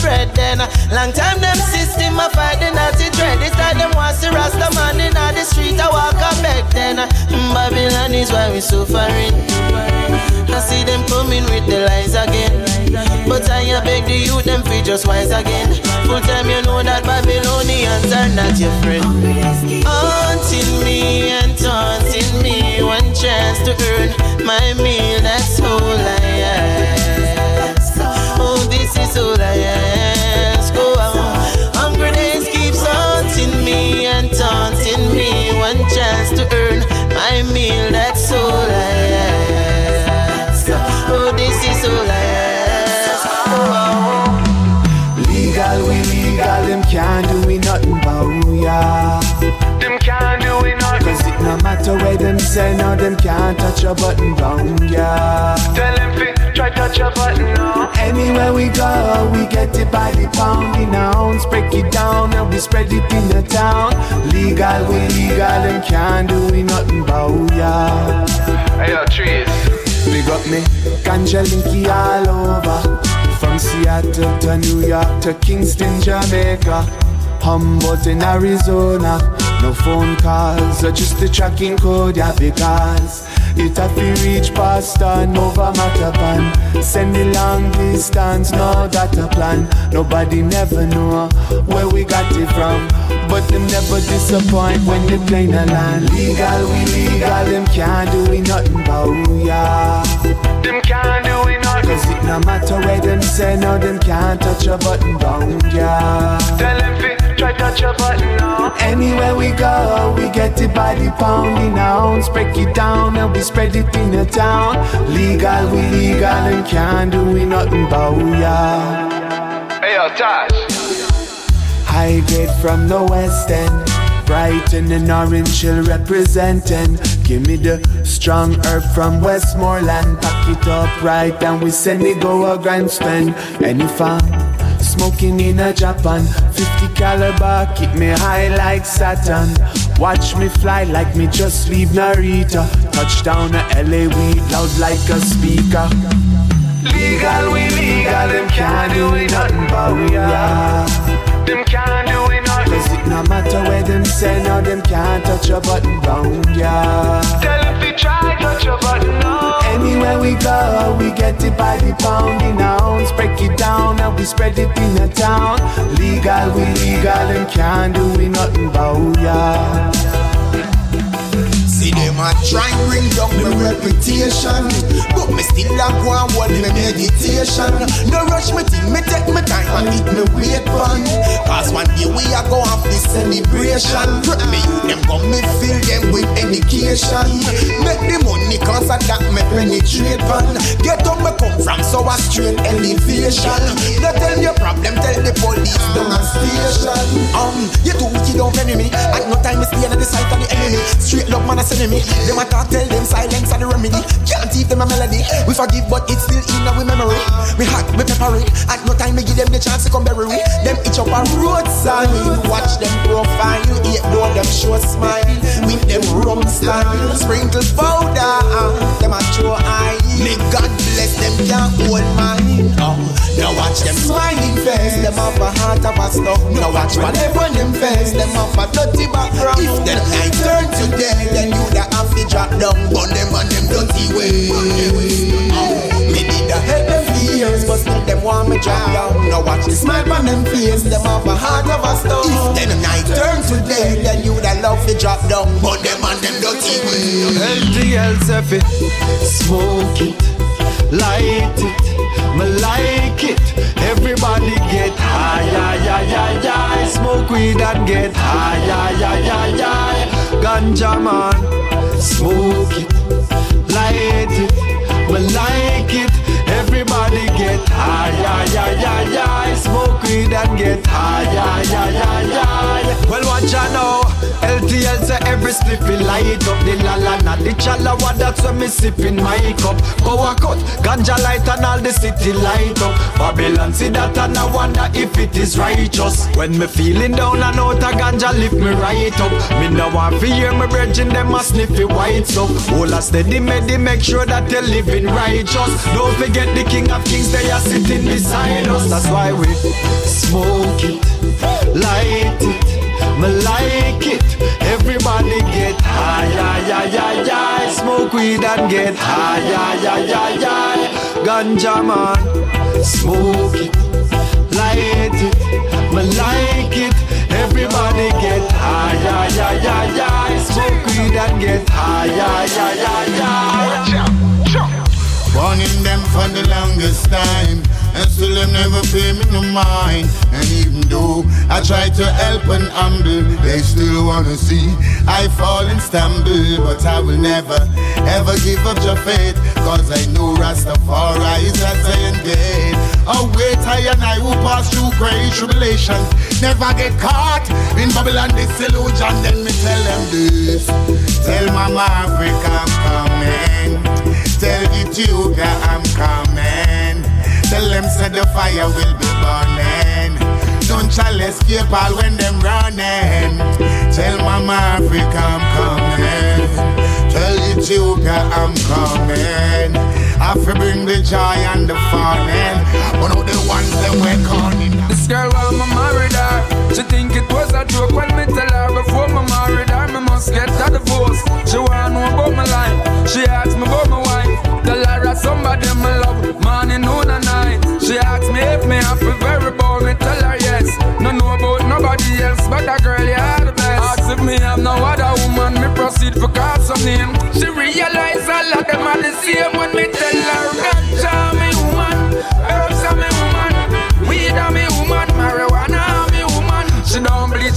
bread. Then long time them system a fight the naughty dread. This time them want see Rasta man in the street I walk a beg. Then mm, Babylon is why we suffering. I see them coming with the lies again. But I beg the youth them fi just wise again. Full time you know that Babylonians are not your friend. Haunting me and taunting me. One chance to earn my meal, that's all I ask. This is all.
Matter where them say, no, them can't touch your button round ya.
Tell them fi try touch a button now.
Anywhere we go, we get it by the
pound in ounce. Break it down and we spread it in the town. Legal, we legal, and can't do we nothing bout ya.
Hey, yo, trees.
Big up me, ganja linky all over. From Seattle to New York to Kingston, Jamaica. Humboldt in Arizona. No phone calls or just the tracking code, yeah, because it have to reach Boston over Mattapan. Send the long distance, no data plan. Nobody never know where we got it from. But them never disappoint when they play the land. Legal, we legal, them can't do we nothing bout ya.
Them can't do it nothing.
Cause it no matter where them say, no, them can't touch a button down ya.
Tell them fit, try touch your button now.
Anywhere we go, we get it by the pound in ounce. Break it down and we spread it in the town. Legal, we legal and can't do we nothing bout ya.
Hey, yo, Tosh.
High grade from the west end. Brighton and Orange Hill representing. Give me the strong herb from Westmoreland. Pack it up right and we send it go a grand spend. Any farm smoking in a Japan. 50 caliber keep me high like Saturn. Watch me fly like me just leave Narita. Touchdown at LA, we loud like a speaker. Legal, we legal, them can't do nothing but we are.
Them can't do
no matter where them say, no, them can't touch a button round ya.
Tell them fit, try touch your button now.
Anywhere we go, we get it by the pound in ounce. Break it down and we spread it in the town. Legal, we legal, and can't do we nothing bout ya.
Them a try bring down my reputation. But me still a go and hold me meditation. No rush me thing, me take me time and eat me wait pan. Cause one day we a go have this celebration. Me them come me fill them with education. Make the money cause of that me penetrate pan. Get up me come from so a straight elevation. No tell me your problem, tell the police down a station. Um, you too wicked don't me At no time me stay on the side of the enemy. Straight love man a send me Them a talk tell them silence are the remedy. Can't teach them a melody. We forgive but it's still in our memory. We hot, we pepper it At no time me give them the chance to come bury we. Them itch up a road sign. Watch them profile. Hate though them show smile. With them rum style. Sprinkle powder. Them a show eye May God bless them can't hold mine. Oh. Now watch them smiling face. Them have a heart of a stone Now watch whatever them face. Them have a dirty background. If them night turn to day Then you da have to drop down. Burn them on them dirty ways. Oh. Me did a help them for years But still them want me drop down Now watch the smile on them face Them have a heart of a stone. If them night turn to day Then you da love to drop down. Burn them on them dirty ways
LTL Sefi, smoke it, light it, me like it. Everybody get high, high, high, high, high. Smoke weed and get high, high, high, high, high. Ganja man, smoke it, light it, me like it. Everybody get high, high, high, high, high. Smoke weed and get high, high, high, high, high. Well, watch out now. LTL say every spliffy light up the la la na the chalawa that's when me sipping my cup. A cut, ganja light and all the city light up. Babylon see that and I wonder if it is righteous. When me feeling down and out a ganja lift me right up. Me no want to hear me brethren them a sniffy white up. Hold a steady medi make sure that you're living righteous. Don't forget the king of kings they are sitting beside us. That's why we smoke it, light it. Me like it. Everybody get high, high, high, high, high. Smoke weed and get high, high, high, high, high. Ganja man, smoke it, light it. Me like it. Everybody get high, high, high, high, high. Smoke weed and get high, high, high, high, high.
Warning them for the longest time. And still them never pay me no mind. And even though I try to help and humble They still wanna see I fall and stumble. But I will never, ever give up your faith. Cause I know Rastafari is a saying dead Oh wait, I and I who pass through great tribulation Never get caught in Babylon disillusion. Then me tell them this. Tell Mama Africa I'm coming Tell Ethiopia I'm coming. Tell them say the fire will be burning.
Don't shall escape all when them running. Tell Mama Africa I'm coming. Tell Ethiopia I'm coming. I fi bring the joy and the fun in. One of the ones that we're calling.
This girl while me married her She think it was a joke when me tell her Before me married her me must get a divorce. She wanna know about my life. She asked me about my wife. Tell her that somebody me love Morning, noon and night. She asked me if me happy very bold Me. Tell her yes. No about nobody else But that girl you are the best. Ask if me have no other woman Me proceed for call some name. She realize a lot them are the same When me tell her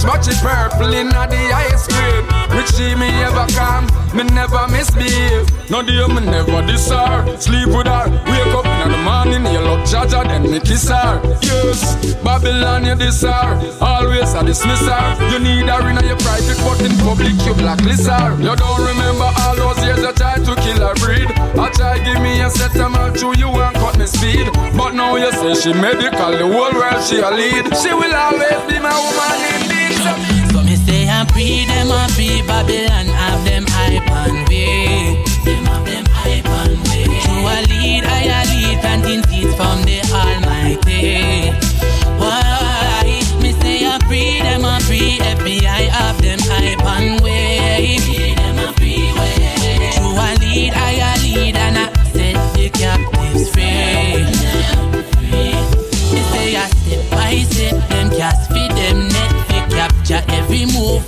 but she purple in the highest grade. Which she me ever come, me never misbehave. No day me never diss her, sleep with her. Wake up in the morning, you look Jaja, then me kiss her. Yes, Babylon you diss her, always I dismiss her. You need her in your private, but in public you blacklist her. You don't remember all those years I tried to kill her breed. I tried give me a set mal to you and cut me speed. But now you say she medical, the whole world she a lead. She will always be my woman. So
me say I pre them pre Babylon have them hype and way. Them have them hype and way. True a lead, I a lead, planting seeds from the Almighty. Why? Me say I pre them a pre FBI have them hype and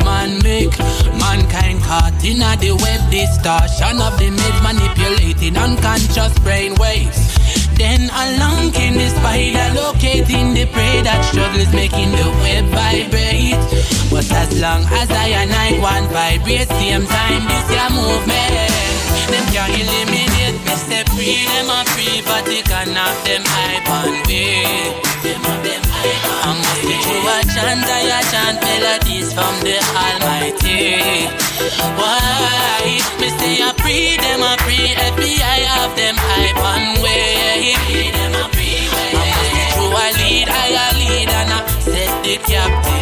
man make. Mankind caught in a the web distortion of the meds manipulating unconscious brain waves. Then along came the spider locating the prey that struggles making the web vibrate. But as long as I and I want vibrate, same time this your movement. Them can't eliminate me, step free, them a free, but they can have them hype and way. Them them I'm through a chant, I chant melodies from the Almighty. Why? Me say I free, them a free, FBI have them hype and way. I'm through a lead, I a lead, and I set the captives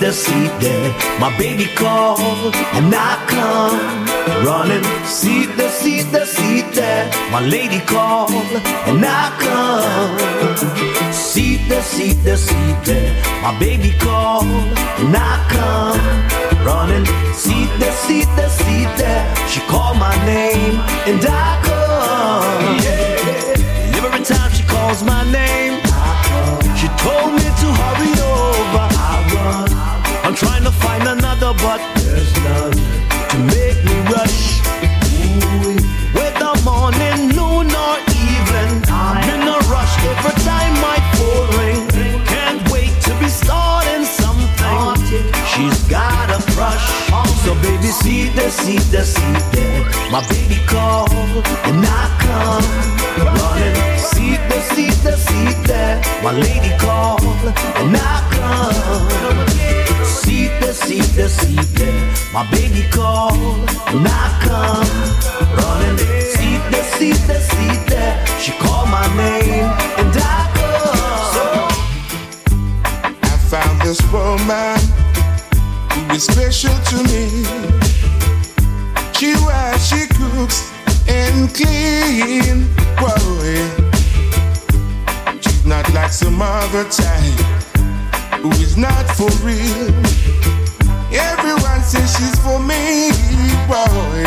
the, see the, see the, my baby call and I come running. See the, see the, see the, my lady call and I come. See the, see the, see the, my baby call and I come running. See the, see the, see the, she called my name and I come. Yeah. Every time she calls my name, she told me To find another, but there's none to make me rush. Whether morning, noon, or evening, I'm in a rush every time my phone ring. Can't wait to be starting something. She's got a crush, so baby, see the, see the, see the. My baby call and I come running. See the, see the, see the. My lady call and I come. See the, see the, see the. My baby call and I come running. See the, see the, see the. She called my name and I come.
I found this woman who is special to me. She wears, she cooks and clean. Whoa, yeah not like some other type who is not for real. Everyone says she's for me, boy.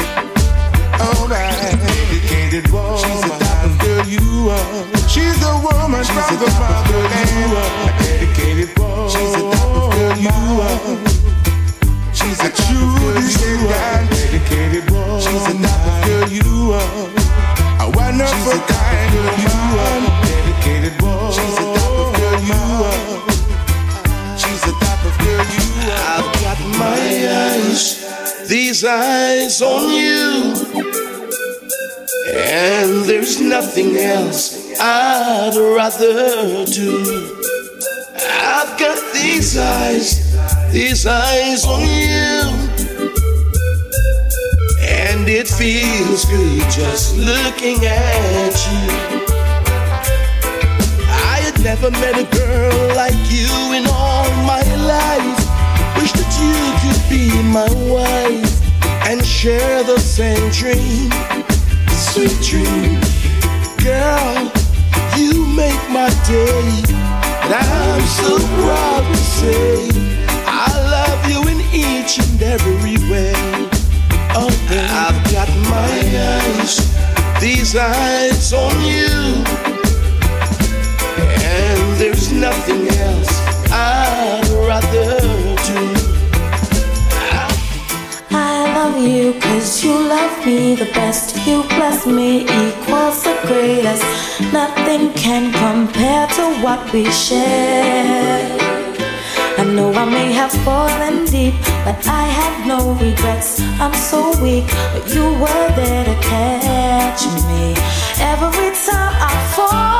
Alright, dedicated woman. She's a type of girl you are. She's a woman she's from the motherland. Dedicated woman. She's type of girl you are. She's a true descendant. Dedicated woman. She's a type of girl you are. A one of woman. Dedicated She's the type of
girl you want. She's the type of girl you want. I've
got my eyes, these eyes on you. And there's nothing else I'd rather do. I've got these eyes, these eyes on you. And it feels good just looking at you. Never met a girl like you in all my life. Wish that you could be my wife and share the same dream, sweet dream. Girl, you make my day. And I'm so proud to say I love you in each and every way. Oh, I've got my eyes, these eyes on you. Nothing else I'd rather do.
I love you cause you love me the best. You bless me equals the greatest. Nothing can compare to what we share. I know I may have fallen deep, but I have no regrets. I'm so weak, but you were there to catch me. Every time I fall,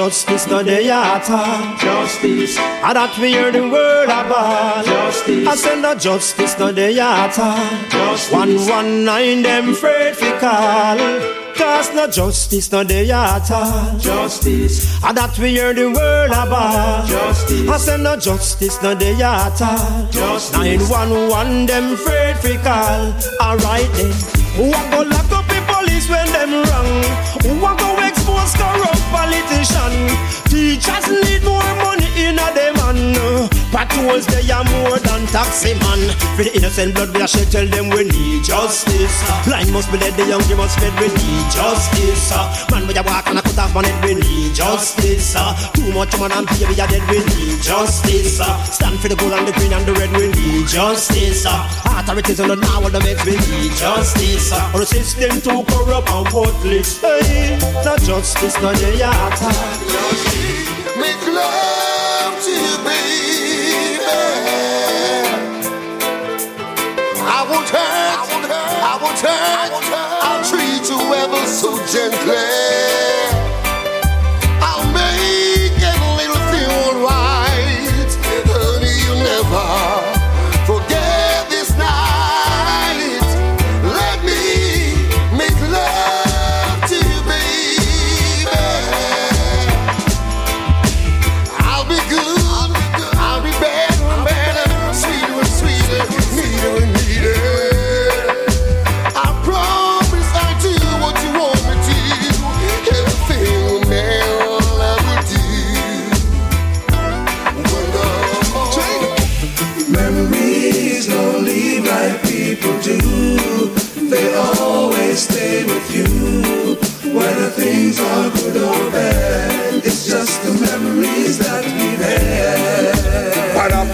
justice, no day at. Justice. I that we hear the word about. Justice. I say no justice, no day at. Justice. One one nine them afraid fi call. Cause no justice, no day at all. Justice. I that we hear the word about. Justice. I say no justice, no day at all. Justice. Nine one one them afraid fi call. Alright then. Who a go lock up when them wrong? Who a go expose corrupt politician? Teachers need more money Patrols they are more than taxi man. For the innocent blood we are shed, tell them we need justice. Blind must be led, the young must fed, we need justice. Man we a walk and a cut off on it, we need justice. Too much man and baby are dead, we need justice. Stand for the gold and the green and the red, we need justice. Authorities on the law, the makes we need justice. Our system too corrupt and worthless. Hey, no justice, no day at
Make love to you, baby. I won't hurt, I won't hurt, I'll treat you ever so gently.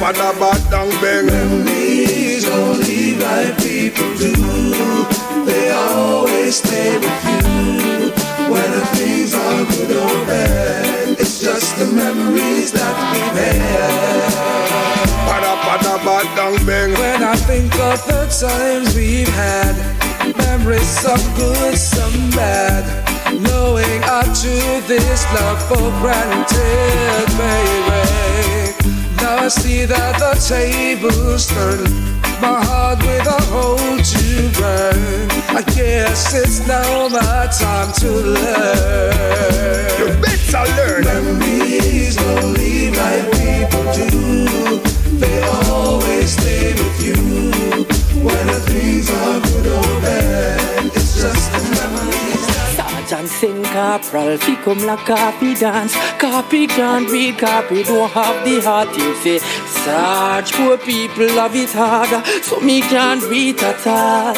Pada pada badang bang.
Memories don't leave like people do. They always stay with you. Whether things are good or bad, it's just the memories that we've had.
Pada pada badang bang.
When I think of the times we've had, memories some good, some bad. Knowing I took this love for granted, baby. Now I see that the tables turn. My heart with a hole to burn. I guess it's now my time to learn.
You better learn.
Memories don't leave like people do. They always stay with you. Whether things are good or bad, it's just.
Send corporal, fi come like copy dance. Copy can't read, copy don't have the heart. Him say, Sarge, poor people have it harder, so me can't read at all.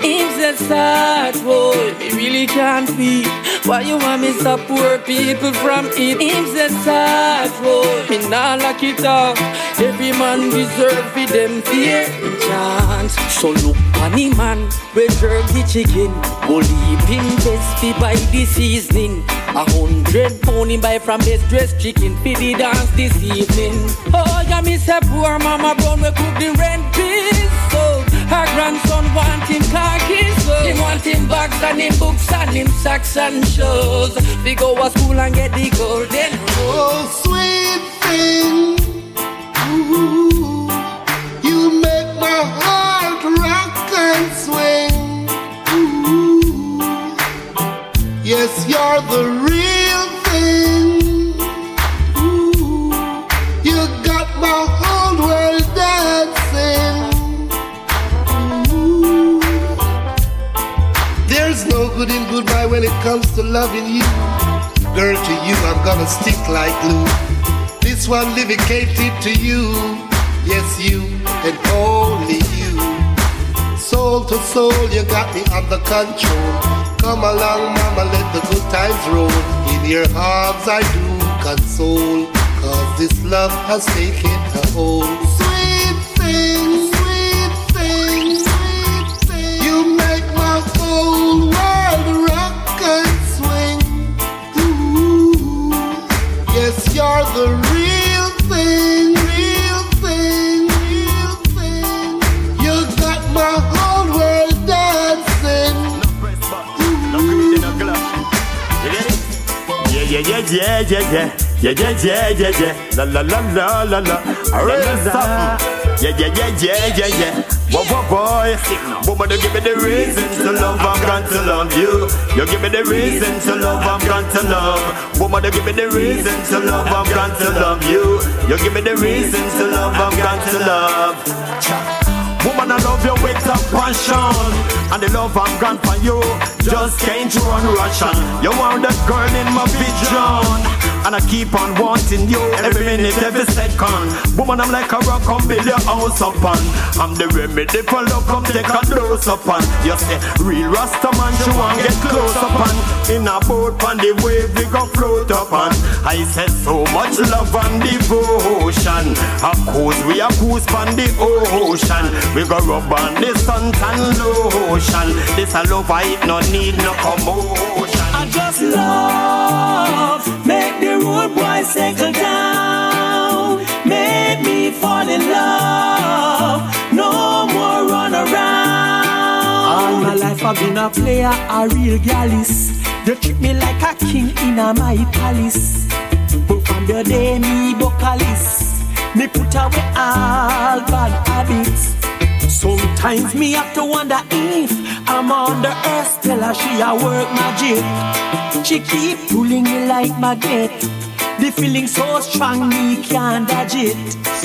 Him say, Sarge, boy, me
we can't feed. Why you want me stop poor people from eat? Him say sad road, me nah lock it up. Every man deserve for them fear chance. So look funny man, we jerk the chicken. Believe him best fi buy the seasoning. A hundred pound buy from best dressed chicken for the dance this evening. Oh yeah, me say poor mama brown we cook the rent piece. So her grandson want him khakis. So him want him bags and him books and him socks and shoes. We go to school and get the golden
Oh, sweet thing. Ooh, you make my heart rock and swing. Yes, you're the real thing. Ooh, you got my whole world dancing. Ooh, there's no good in goodbye when it comes to loving you. Girl, to you I'm gonna stick like glue. This one dedicated to you. Yes, you and only you. Soul to soul, you got me under control. Come along, mama, let the good times roll. In your arms I do console. Cause this love has taken a hold. Sweet thing, sweet thing, sweet thing. You make my whole world rock and swing. Ooh, yes, you're the real thing,
Yeah, yeah, yeah, yeah, yeah, yeah. Yeah, yeah, yeah, yeah. La la la la la la. Real something. Yeah, yeah, yeah, yeah, yeah, yeah. Whoa, whoa, boy. Woman, you give me the reason to love, I'm to love you. You give me the reason to love, I'm to love. Woman, you give me the reason to love, I'm to love you. You give me the reason to love, I'm going to love. Woman, I love you with a passion. And the love I'm gone for you. Just can't run Russian. You are the girl in my vision and I keep on wanting you every minute, every second. Woman, I'm like a rock, come build your house upon. I'm the remedy for love, come take a dose upon. You say, real Rasta man, she want get close upon. In a boat, on the wave, we go float upon. I said, so much love and devotion. Of course, we are cruise on the ocean. We go rub on the sun and lotion. This a love, I no need no commotion.
Just love, make the road boy settle down, make me fall in love, no more run around. All my life I've been a player, a real gallus. You treat me like a king in a my palace. But from the day me vocalist, me put away all bad habits. Sometimes me have to wonder if I'm on the earth, tell her she a work magic. She keep pulling me like magnet. The feeling so strong me can't dodge it.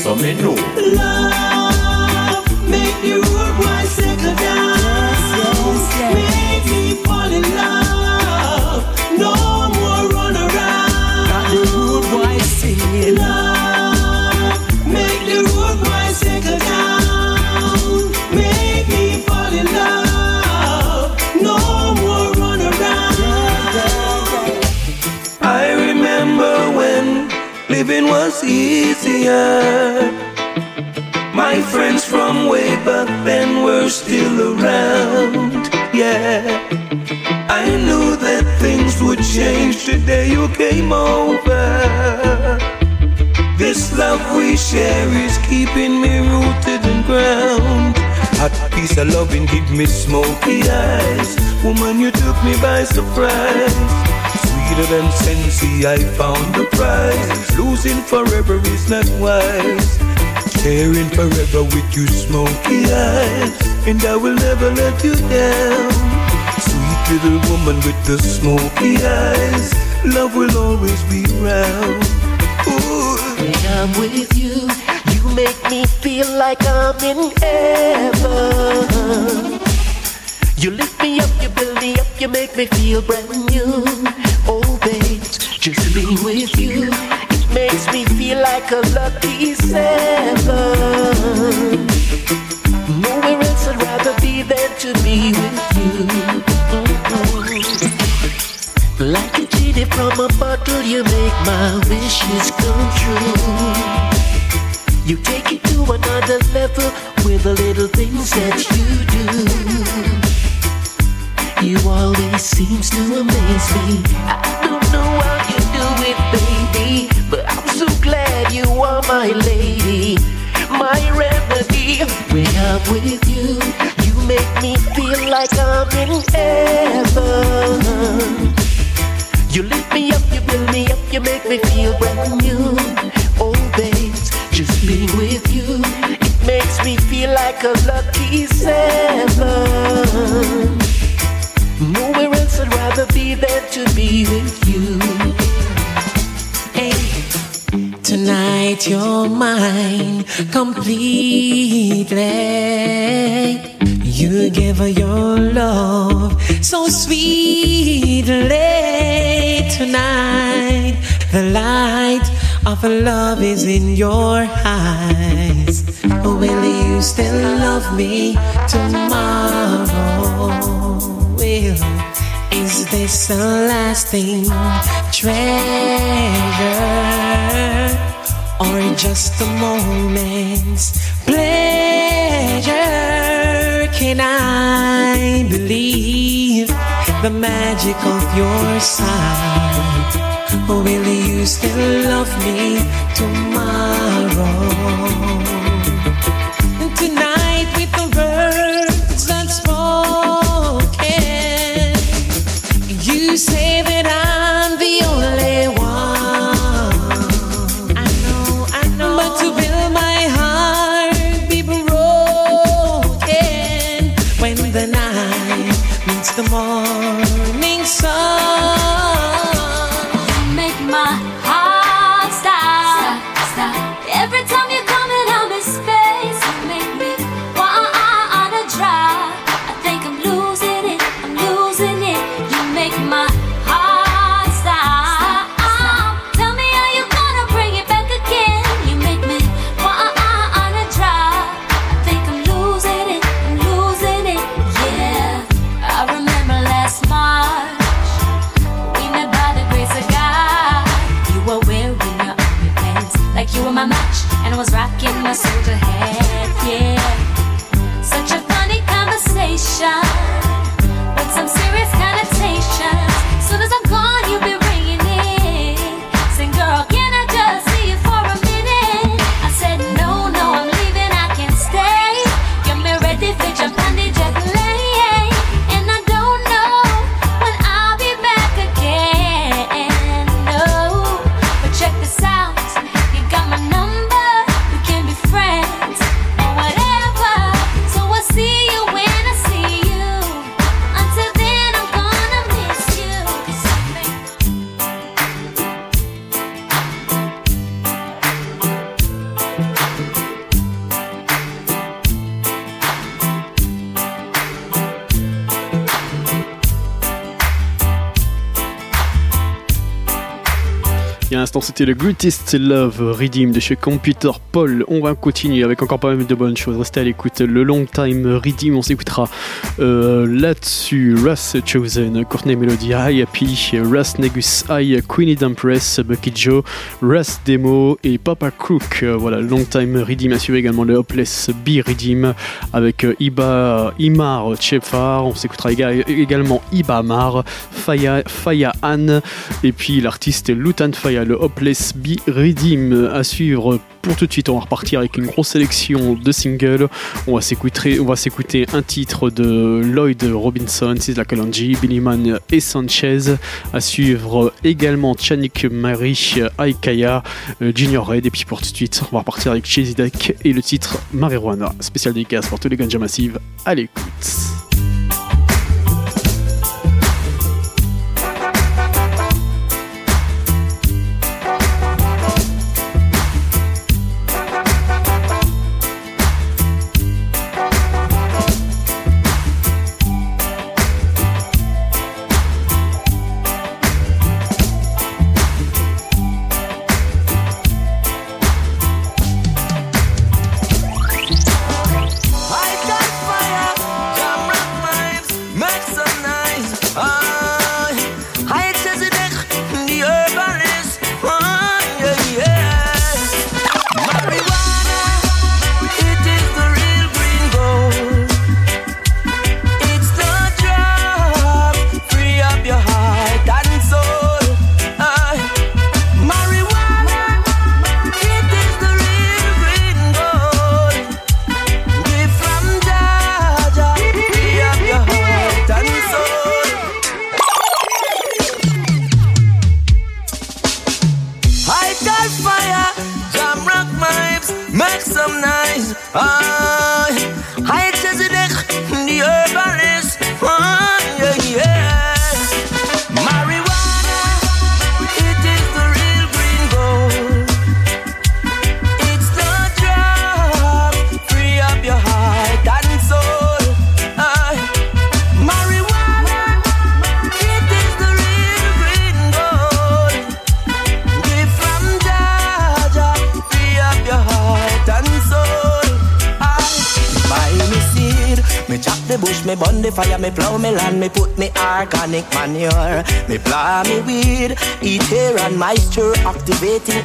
So me know.
Love, make the road boy settle down. Make me fall in love.
Easier. My friends from way back then were still around. Yeah, I knew that things would change the day you came over. This love we share is keeping me rooted and ground. Hot piece of loving give me smoky eyes. Woman, you took me by surprise. Than Sensi, I found the prize. Losing forever is not wise. Sharing forever with you, smoky eyes. And I will never let you down. Sweet little woman with the smoky eyes. Love will always be round.
When I'm with you, you make me feel like I'm in heaven. You lift me up, you build me up, you make me feel brand new. Oh, babe, just being with you, it makes me feel like a lucky seven. Nowhere else I'd rather be than to be with you. Mhm. Like a genie from a bottle, you make my wishes come true. You take it to another level with the little things that you do. You always seems to amaze me. I don't know how you do it, baby, but I'm so glad you are my lady, my remedy. When I'm with you, you make me feel like I'm in heaven. You lift me up, you build me up, you make me feel brand new. Oh, babes, just being with you, it makes me feel like a lucky seven. Nowhere else I'd rather be than to be with you.
Hey, tonight you're mine completely. You give her your love so sweetly tonight. The light of love is in your eyes. Oh, will you still love me tomorrow? Will is this a lasting treasure or just a moment's pleasure? Can I believe the magic of your? Or will you still love me tomorrow?
C'était le Greatest Love Redeem de chez Computer Paul. On va continuer avec encore pas mal de bonnes choses. Restez à l'écoute. Le Long Time Redeem, on s'écoutera euh, là-dessus. Russ Chosen, Courtney Melody, High Happy, Russ Negus High, Queenie Dumpress, Bucky Joe, Russ Demo et Papa Crook. Voilà, Long Time Redeem a suivi également le Hopeless B Redeem avec euh, Iba, Imar Chefar. On s'écoutera éga- également Ibamar, Faya, Faya Anne et puis l'artiste Lutan Faya, le Hopeless B Redeem à suivre. Pour tout de suite, on va repartir avec une grosse sélection de singles. On va s'écouter, un titre de Lloyd Robinson, Sizzla Kalonji, Billy Man et Sanchez. À suivre également Chanik Mari, Aikaya, euh, Junior Red. Et puis pour tout de suite, on va repartir avec Deck et le titre Marijuana. Spécial dédicace pour tous les ganja massives. À l'écoute.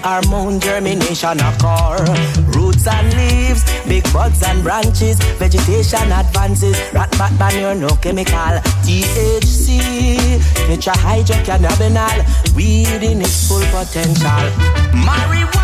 Our hormone germination occur. Roots and leaves, big buds and branches, vegetation advances, rat bat manure, no chemical. THC, nature tetrahydrocannabinol, weed in its full potential. Marijuana.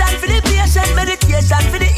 Meditation for the patient, meditation for the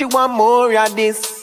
she
want more of this.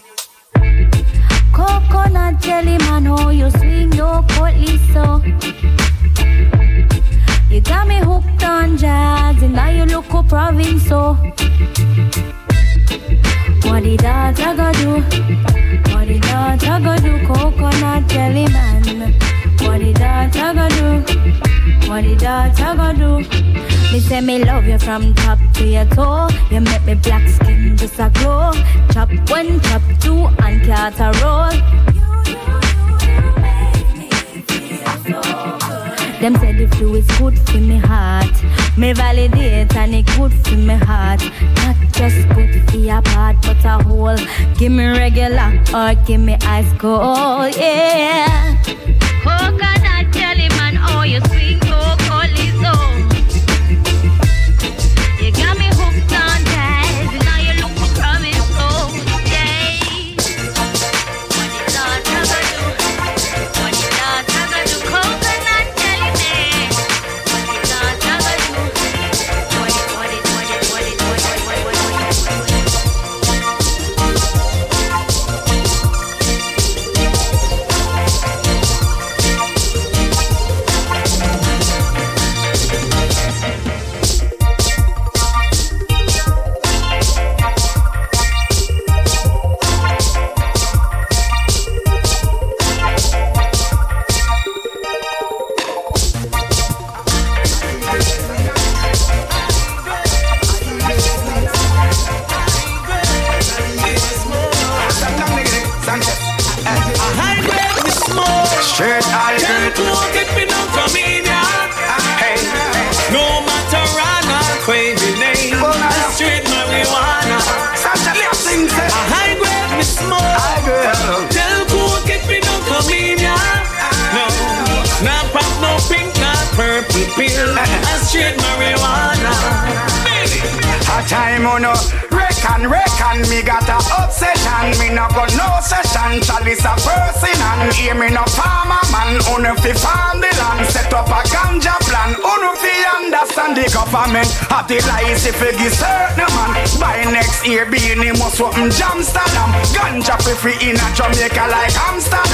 she figure certain man. By next year, be in him or something Amsterdam.
Ganja free in a
Jamaica like hamster.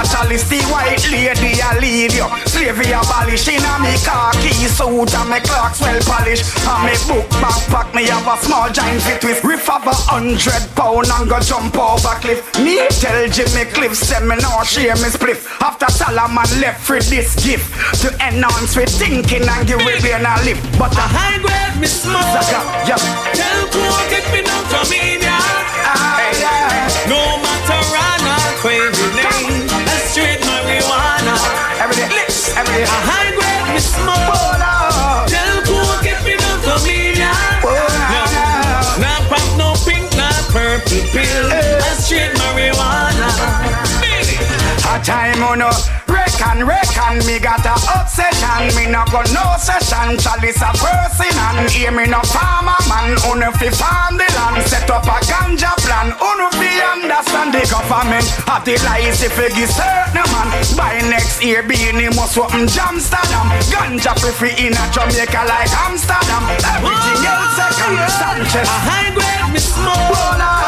nationalist, the white lady I lead you. Slavery abolish in a me khaki suit and me clocks well polished. And me book backpack, me have a small giant fit with. Riff of a hundred pound and go jump over cliff. Me tell Jimmy Cliff, say me no shame me spliff. After Solomon left with this gift to enhance we thinking and give we being a lift. But a
high grade me smoke.
Yeah.
Tell poor get me down from me.
time on a reckon, reckon Me got a obsession. Me no go no session. Chalice a person and Hear me no farmer man. Uno fi farm the land. Set up a ganja plan. Uno fi understand the government. Have the lies if it give certain man. By next year be in the must open Amsterdam. Ganja prefer in a Jamaica like Amsterdam. Everything else I can Sanchez A high grade me smoke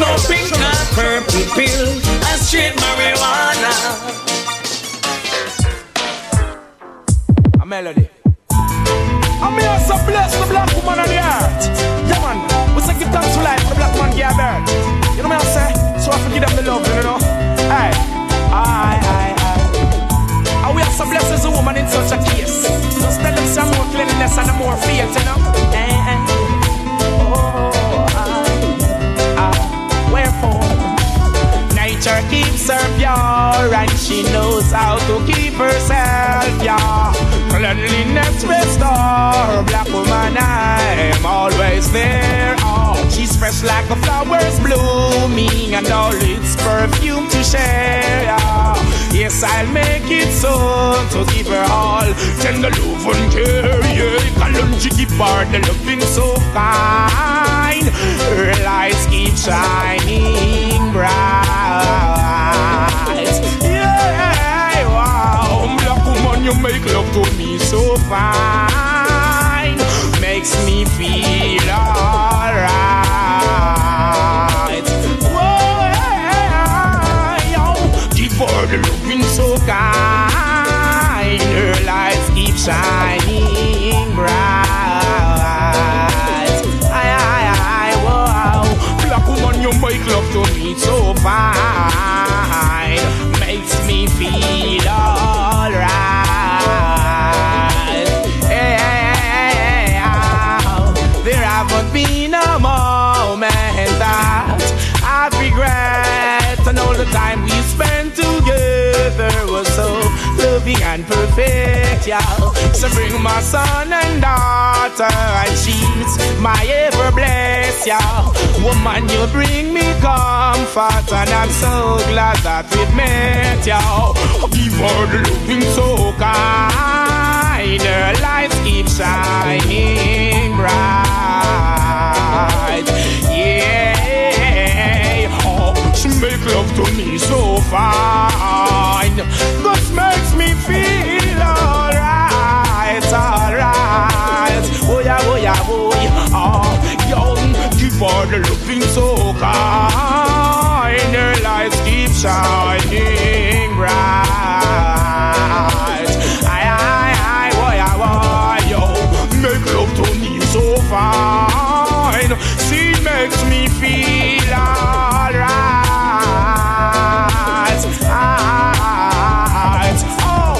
no pink, not purple pill. A straight marijuana.
A melody. I'm here so bless the black woman on the earth. Yeah, man. We say give thanks for life, the black man gave birth. You know what I'm saying? So I forgive them the love, you know? And she knows how to keep herself, yeah. Cleanliness restore, black woman, I'm always there. Oh, she's fresh like the flowers blooming and all its perfume to share, yeah. Yes, I'll make it so to give her all tender love and care, yeah. Kalunji give her the loving so kind. Her lights keep shining bright. To me so fine. Makes me feel alright. Whoa, the loving so kind. Her lights keep shining perfect, yeah. So bring my son and daughter, and she's my ever blessed, yeah. Woman, you bring me comfort, and I'm so glad that we've met, yeah. Give her the loving so kind, her lights keep shining bright, yeah. Oh, she make love to me so fine, this alright, alright. Oh yeah, oh yeah, oh yeah. Oh, yo, her the loving so kind, her lights keep shining bright. Aye, aye, aye, oh yeah, oh yo, make love to me so fine. She makes me feel alright. Alright. Oh,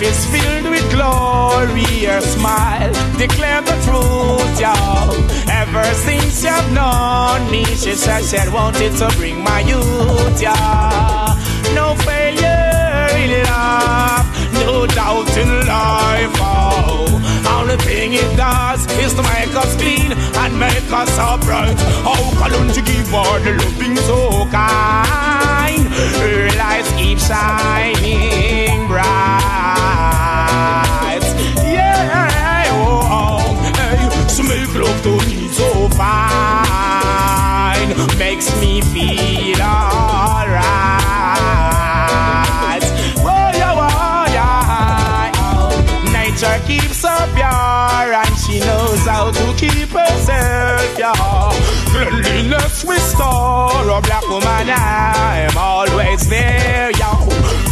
life is filled with glory. Her smile declare the truth, y'all. Ever since you've known me, she said she wanted to bring my youth, yeah. No failure in love, no doubt in life. Oh, only thing it does is to make us clean and make us upright. How oh, can you give her the loving so kind? Her lights keep shining bright. Yeah, oh, hey, she make love to me so fine, makes me feel alright. Oh yeah, oh yeah. Nature keeps her how to keep herself, yeah. Cleanliness restore a black woman, I'm always there, yo.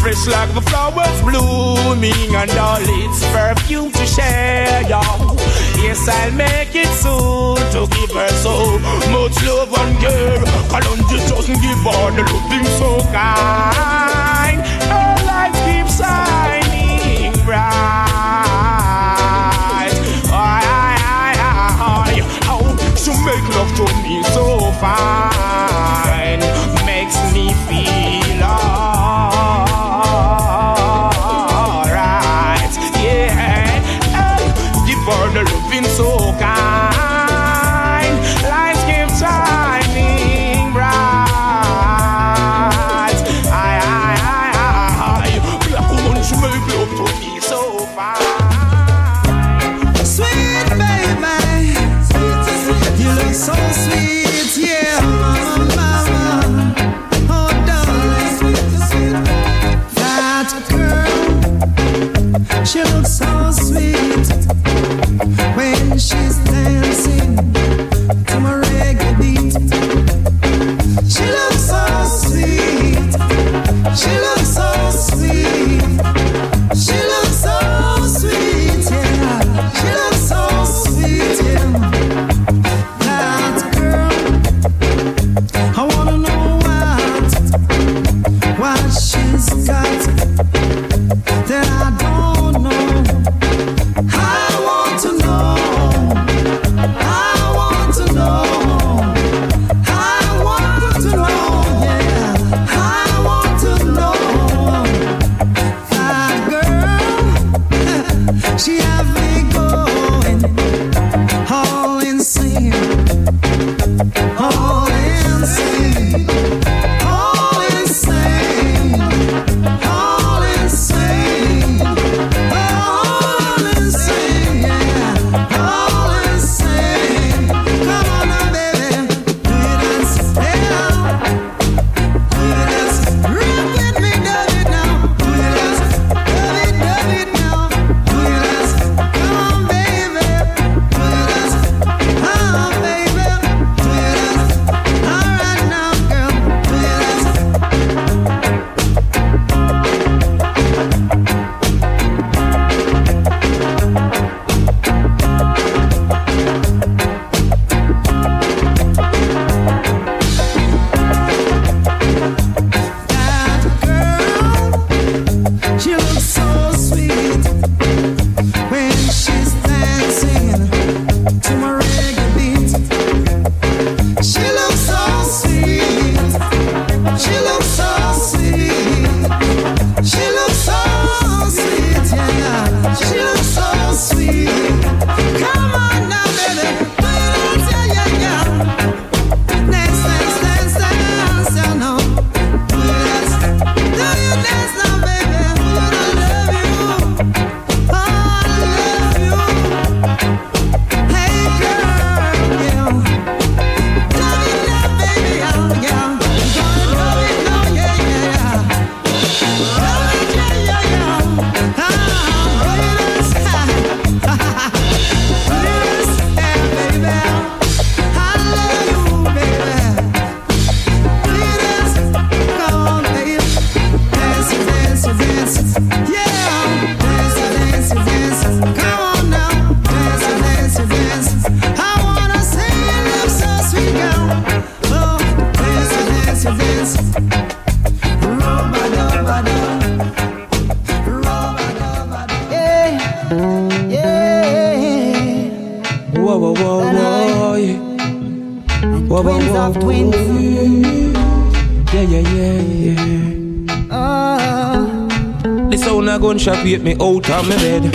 Fresh like the flowers blooming and all its perfume to share, yo. Yes, I'll make it soon to give her so much love and care. Kalonji doesn't give her the loving so kind. Her light keeps shining
Whoa, whoa, whoa, mm. whoa. yeah. Whoa, whoa,
Twins
whoa,
of twins.
Yeah, yeah, yeah, yeah.
Oh.
The sound a gunshot wake me out of my bed.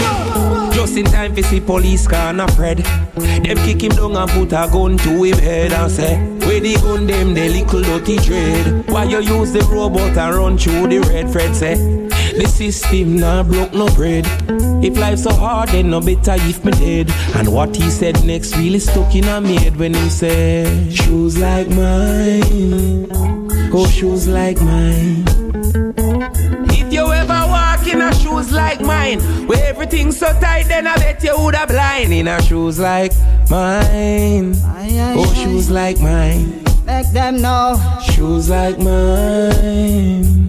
Just in time to see police car na Fred. Them kick him down and put a gun to him head and say, Where the gun them, the little dirty dread. Why you use the robot and run through the red Fred say, The system nah broke no bread. If life so hard, then no better if me dead. And what he said next really stuck in a head when he said, Shoes like mine, oh shoes like mine. If you ever walk in a shoes like mine, where everything's so tight, then I bet you woulda blind in a shoes like mine. Oh, shoes like mine.
Make them know.
Shoes like mine.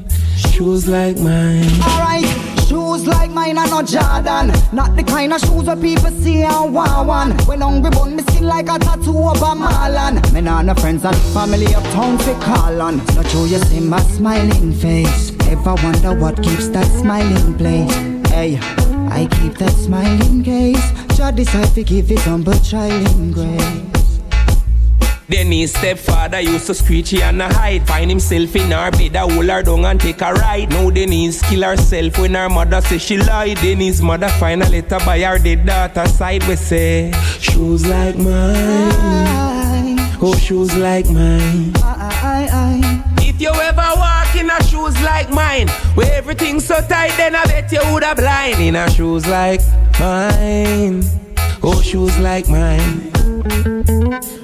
Shoes like mine.
Alright, shoes like mine are not Jordan. Not the kind of shoes where people see and want one. When hungry bun, me skin like a tattoo of a Marlon. Me nah no friends and family of uptown fi call on. Not sure you see my smiling face. Ever wonder what keeps that smiling place? Hey, I keep that smiling gaze. Jah decide to give his humble child in grace.
Then his stepfather used to screech and a hide. Find himself in her bed, a hold her down and take a ride. Now Denise kill herself when her mother say she lied. Then his mother find a letter by her dead daughter side. We say, shoes like mine. Oh, shoes like mine. If you ever walk in a shoes like mine, where everything's so tight, then I bet you woulda blind in a shoes like mine. Oh, shoes like mine.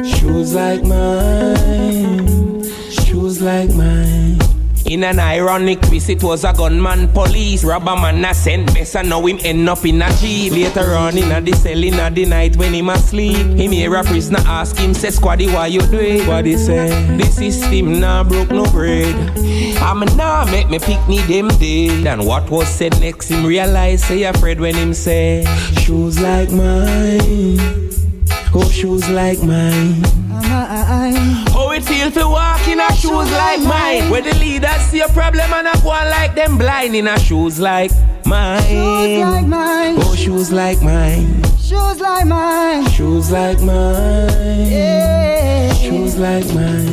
Shoes like mine. Shoes like mine. In an ironic twist, it was a gunman police. Robber man a sent best and now him end up in a jeep. Later on in a the cell in a the night when him asleep. Him hear a prisoner ask him, say squaddy why you do it? What he say? The system nah broke no bread. I'm nah make me pick me them dead. And what was said next him realize say afraid when him say shoes like mine. Oh shoes like mine. How it feel to walk in a shoes like mine? Where the leaders see a problem and I go on like them blind in a shoes like
mine.
Shoes like mine.
Oh, shoes like mine.
Shoes like mine.
Shoes like mine.
Yeah.
Shoes like mine.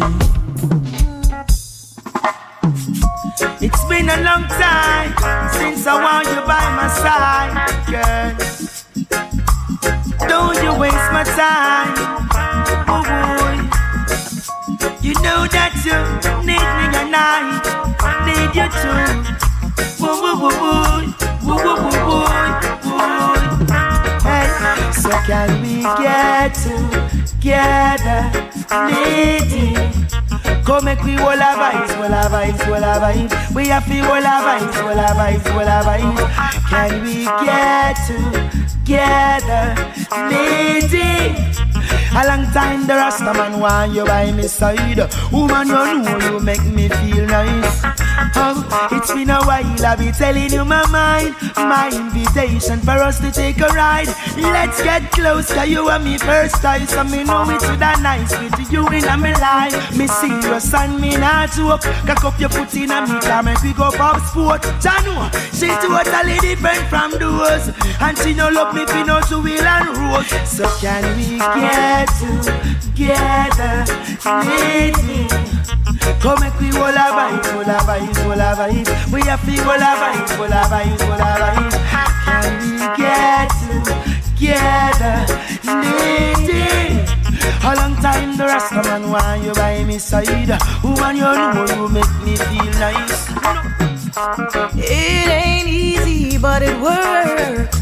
It's been a long time since I want you by my side, girl. Don't you waste my time, oh boy. You know that you need me and I need you too. Woo woo woo woo, woo woo woo woo woo. Hey, so can we get together, lady? Come make we all a vibes, all a vibes, all a vibes. We have to all a vibes, all a vibes, all a vibes. Can we get together, lady? A long time the Rasta man want you by my side. Woman, you know you make me feel nice. Oh, it's been a while, I'll be telling you my mind. My invitation for us to take a ride. Let's get close, cause you are me first time. So me know it's that nice with you in my life. Me serious and me not joke. Cock up your foot in a me car, make we go pop sport. Jano, she totally different from those. And she no love me fi no two wheel and road. So can we get together, lady? Come make we all a vibes, all a vibes, all a vibes. We have to all a vibes, all a vibes, all a vibes. Can we get together, lady? A long time the Rasta man want you by me side. Woman, you know you make me feel nice.
It ain't easy, but it works.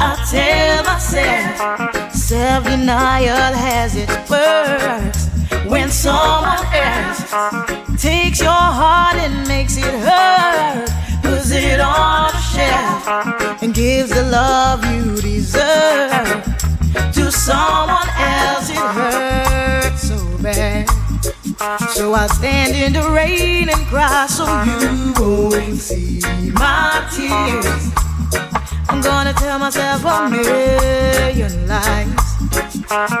I tell myself, self denial has its perks. When someone else takes your heart and makes it hurt, puts it on a shelf and gives the love you deserve to someone else, it hurts so bad. So I stand in the rain and cry so you won't see my tears. I'm gonna tell myself a million lies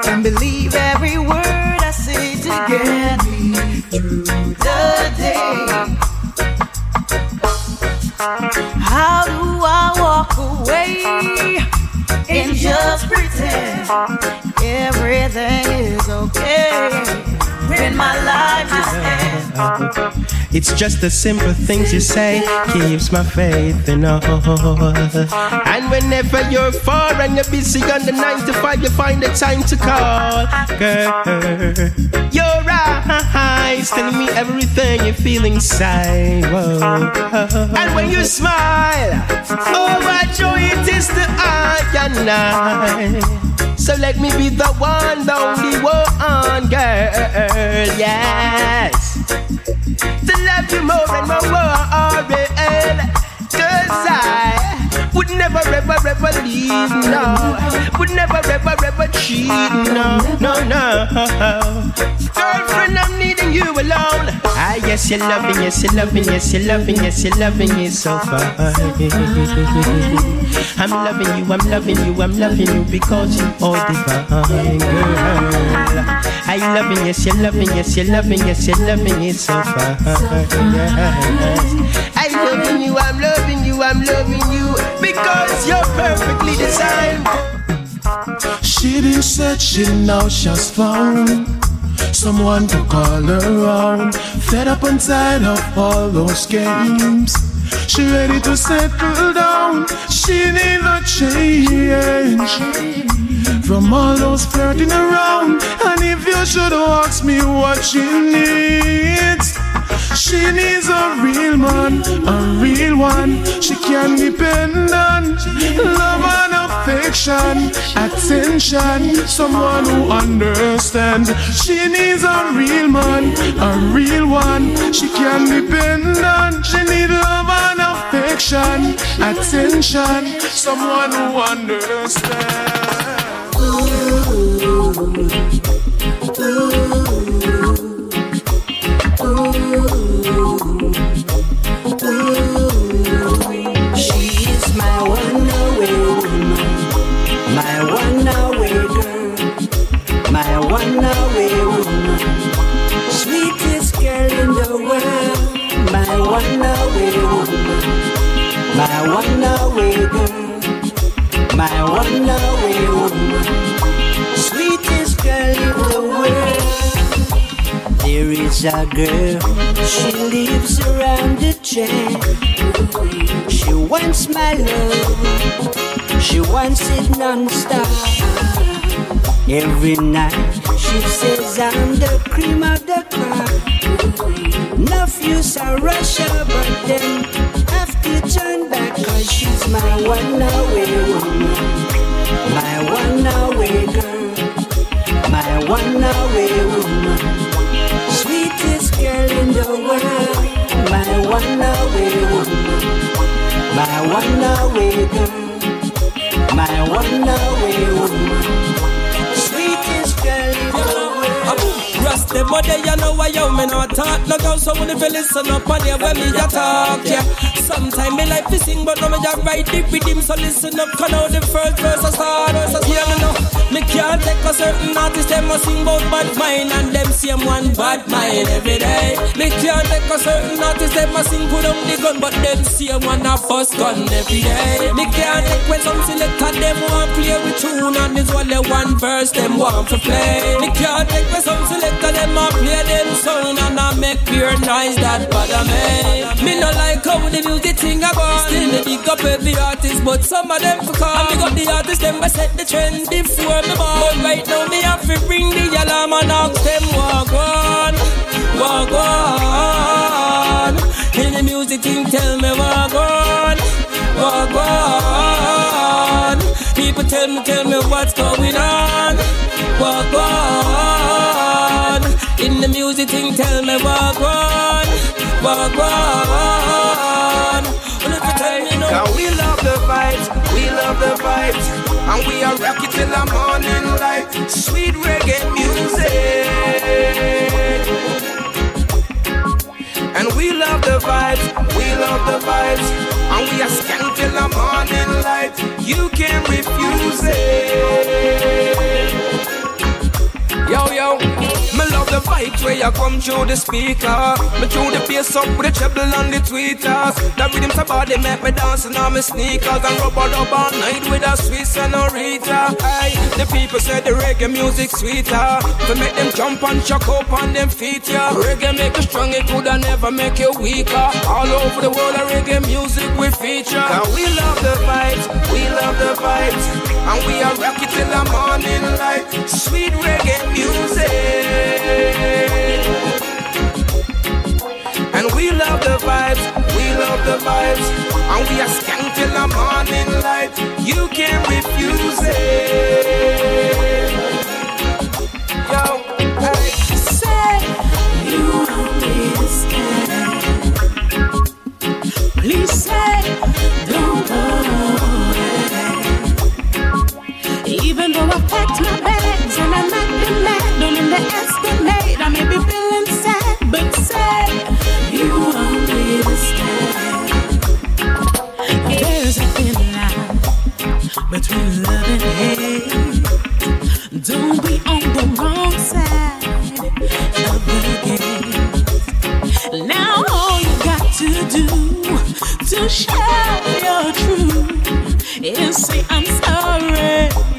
and believe every word I say to get me through the day. How do I walk away and just pretend everything is okay when my life just ends?
It's just the simple things you say keeps my faith in all. And whenever you're far and you're busy on the nine to five, you find the time to call, girl. Your eyes telling me everything you feel inside. Whoa. And when you smile, oh my joy it is the I and I. So let me be the one, the only one, girl. Yes to love you more and more, would never oh, ever ever leave, no. Would never ever ever cheat, no, no, no. Girlfriend, I'm needing you alone. Ah, yes, you're loving, yes, you're loving, yes, you're loving, yes, you're loving it so fine. I'm loving you, I'm loving you, I'm loving you because you are divine, girl. I loving, yes, you're loving, yes, you're loving, yes, you're loving it so fine. I loving you, I'm loving you, I'm loving you because you're perfectly designed.
She been searching, now she's found someone to call her own. Fed up and tired of all those games. She ready to settle down. She need a change from all those flirting around. And if you should ask me what she needs. She needs a real man, a real one. She can depend on love and affection, attention, someone who understands. She needs a real man, a real one. She can depend on. She needs love and affection, attention, someone who understands.
A girl, she lives around the track. She wants my love, she wants it non-stop. Every night she says I'm the cream of the crop. Enough use I rush her, but then to turn back cause she's my one away woman. My one away girl. My one away woman. Sweetest girl in the world. My one away woman. My one away girl. My one away woman.
But they you know why you me not talk. No girl, so when if you listen up and hear when me a talk, yeah. Sometimes me like to sing, but no me just write the rhythm. So listen up, can out the first verse I start, verse I yeah, me know. Me can't take a certain artist, them a sing about bad mind, and them same one bad mind every day. Me can't take a certain artist, them a sing put on the gun, but them same one a first gun every day. Me can't take when some selector them want play with tune, and one the one verse them want to play. Me can't take when some selector them a play them sound and I make pure noise that bother me. Me no like how the music thing about. Still me big up every artist, but some of them for call. And big up the artist them I set the trend before me born. But right now me have to ring the alarm and ask them walk on, walk on. In the music thing tell me walk on, walk on. People tell me, tell me what's going on, the tell me walk on, walk on.
Cause we love the vibes, we love the vibes, and we are rock it till the morning light. Sweet reggae music. And we love the vibes, we love the vibes, and we are skank till the morning light. You can't refuse it. Yo, yo, love the vibes where you come through the speaker. Me through the bass up with the treble on the tweeters. That The rhythms about they make me dancing on my sneakers and rub all up all night with a sweet senorita. Aye, the people say the reggae music sweeter. To make them jump and chuck up on them feet, yeah. Reggae make you strong, it coulda never make you weaker. All over the world, reggae music we feature. Cause we love the vibes, we love the vibes, and we are rock it till the morning light. Sweet reggae music. And we love the vibes, we love the vibes, and we are skank till the morning light. You can't refuse it.
I packed my bags and I mad, don't underestimate. I may be feeling sad, but you understand. There's a thin line between love and hate. Don't be on the wrong side of the game. Now all you got to do to show your truth is say I'm sorry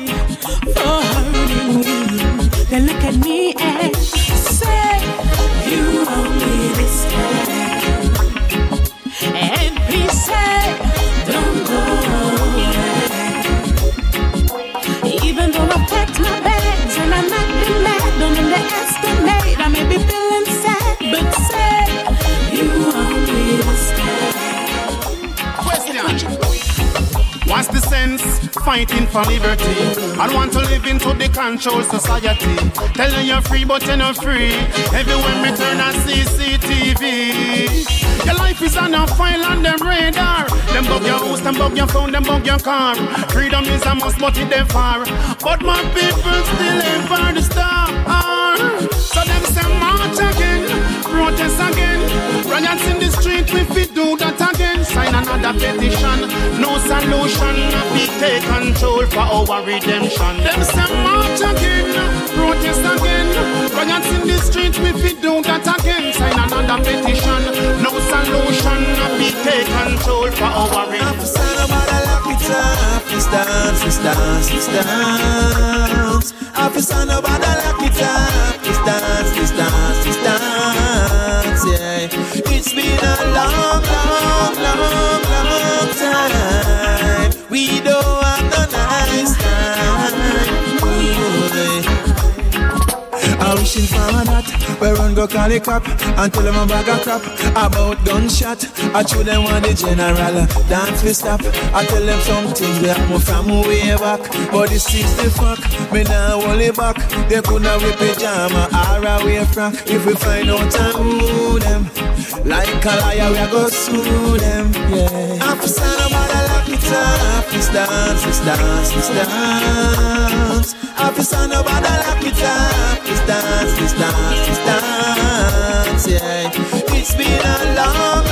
for hurting you. Then look at me and say you don't understand. And please say
Fighting for liberty. I want to live into the control society. Telling you're free, but you're not free. Everywhere me turn on CCTV. Your life is on a file on them radar. Them bug your house, them bug your phone, them bug your car. Freedom is a must, but it them far. But my people still ain't for the star. So them say march again, protest. Riots in the street, we fit do that again. Sign another petition, no solution. We take control for our redemption. Them say march again, protest again. Riots in the street, we fit do that again. Sign another petition, no solution. We take control for our redemption.
this dance, this dance. I feel son about the lucky time. This dance, this dance, this dance. It's been a long, long, long, long time. We don't have no nice time. Ooh, I wishing for a knot we run go call the cop and tell them a bag of crap about gunshot. I show them want the general dance we stop. I tell them something have more from way back, but this is the fuck. Me now it back. They coulda wear pajama or a wear frock. If we find out who them, like a liar we a go sue them. Yeah. I'm for son about a lucky time. This dance, this dance, this dance. I'm for son about a lucky time. This dance, this dance, this dance yeah. It's been a long,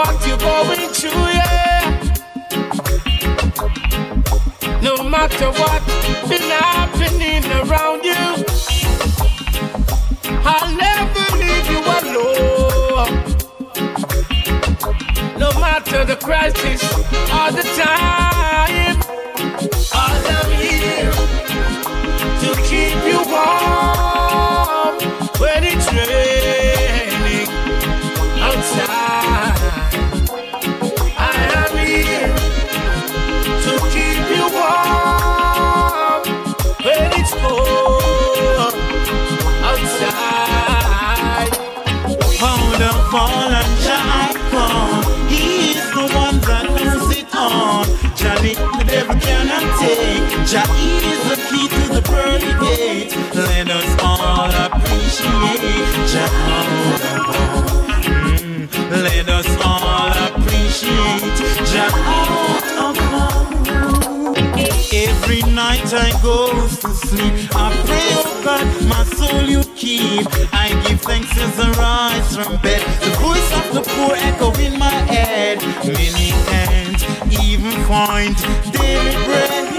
what you're going through, yeah. No matter what been happening around you, I'll never leave you alone. No matter the crisis or the time,
take. Jah is the key to the pearly gate. Let us all appreciate Jah Let us all appreciate Jah. Every night I go to sleep, I pray, oh God, my soul you keep. I give thanks as I rise from bed. The voice of the poor echo in my head. Many can't even find daily bread.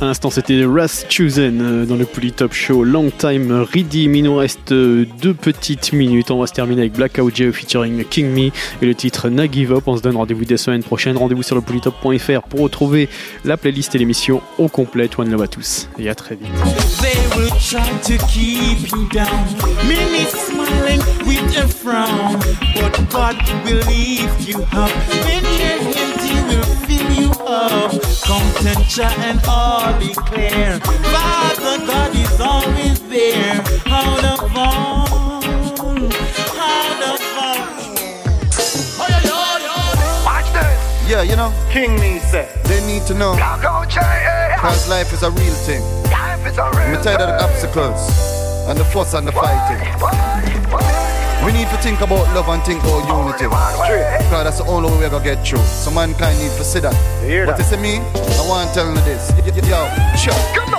À l'instant, c'était Ras Chosen euh, dans le Polytop Show Long Time Redeem. Il nous reste euh, deux petites minutes. On va se terminer avec Blackout Joe featuring King Me et le titre Na Give Up. On se donne rendez-vous dès semaine prochaine. Rendez-vous sur le polytop.fr pour retrouver la playlist et l'émission au complet. One love à tous et à très vite.
Will fill you up. Contention and all be clear. Father God is always there. Out of all, out of
Watch this.
Yeah, you know,
King me say.
they need to know. Cause life is a real thing.
Life is a real
I'm tired of the obstacles and the fuss and the fighting. We need to think about love and think about unity. Because that's the only way we're gonna get through. So mankind need to see that. but you see me, I want to tell you this. Yo, sure.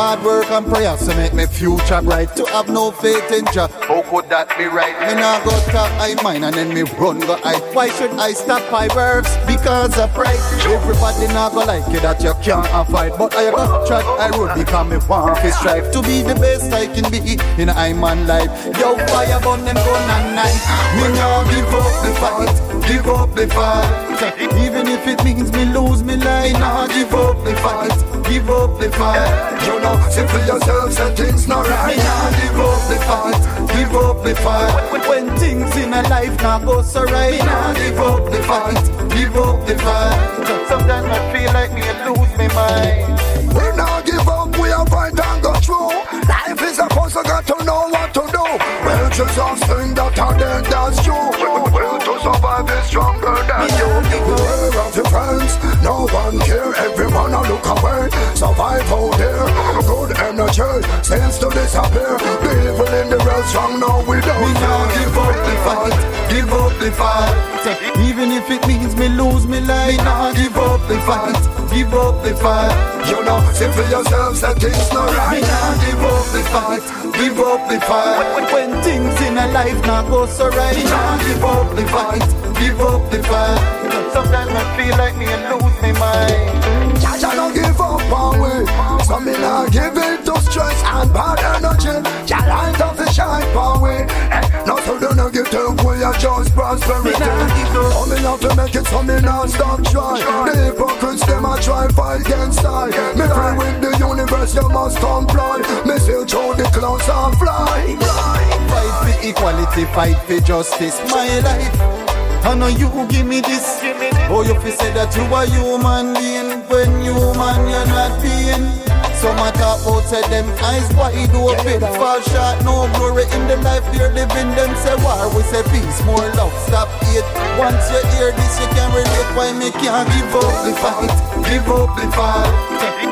Hard work and prayers to make me future bright. To have no faith in Jah, how could that be right? Me nah go talk I mine and then me run go I. Why should I stop my works? Because of pride. Everybody nah go like it that you can't avoid. But I go try I road because me want to strive to be the best I can be in I man life. Yo, fire burn them gun and knife. Me nah give up the fight, give up the fight. Even if it means me lose me life, nah give up the fight, give up the fight.
You know, see for yourself that things not right.
Me nah give up the fight, give up the fight. When, things in a life now go so right, me nah give up the fight, give up the fight. Sometimes I feel like me lose my mind.
We not give up, we are fight and go through. Life is a puzzle, got to know what to do. Well, just a thing that are dead, that's true.
Survive is stronger than you.
Beware of your friends, no one care, everyone a look away. Survive out there, good energy seems to disappear. The evil in the world strong, now we don't fear.
nah give up the fight, give up the fight. Even if it means me lose me life, me nah give up the fight, give up the fight.
You know, see for yourself that things not right.
Me nah give up the fight, give up the fight. When things in a life not go so right, me nah give up the fight, give up the fight. Sometimes I feel like me and lose me mind.
Jah don't give up on we So me not give it to stress and bad energy. Jah light up the shine on we eh, Not so do not give them we are just prosperity. Oh me love to make it so me not stop try. The hypocrites them a try fight against I. Me free with the universe you must comply Me sail through the clouds and fly.
Fight for equality, fight for justice, my life. I know you give me this. Oh, you fi say that you are human being when human you're not being. Some a talk say them eyes wide open, fall short, no glory in the life they're living. Them say war, we say peace, more love, stop hate. Once you hear this, you can relate why me can't give up the fight, give up the fight.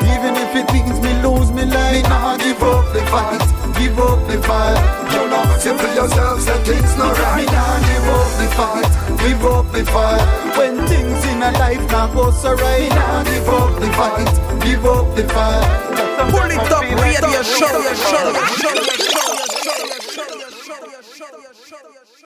Even if it means me lose me life, me nah give up the fight, give up the fight.
You know, see for yourself that things not right.
Me nah give up the fight, give up the fight. When things in a life not go so right, me nah give up the fight, give up the fight.
Pull it up, radio show, show, show, show.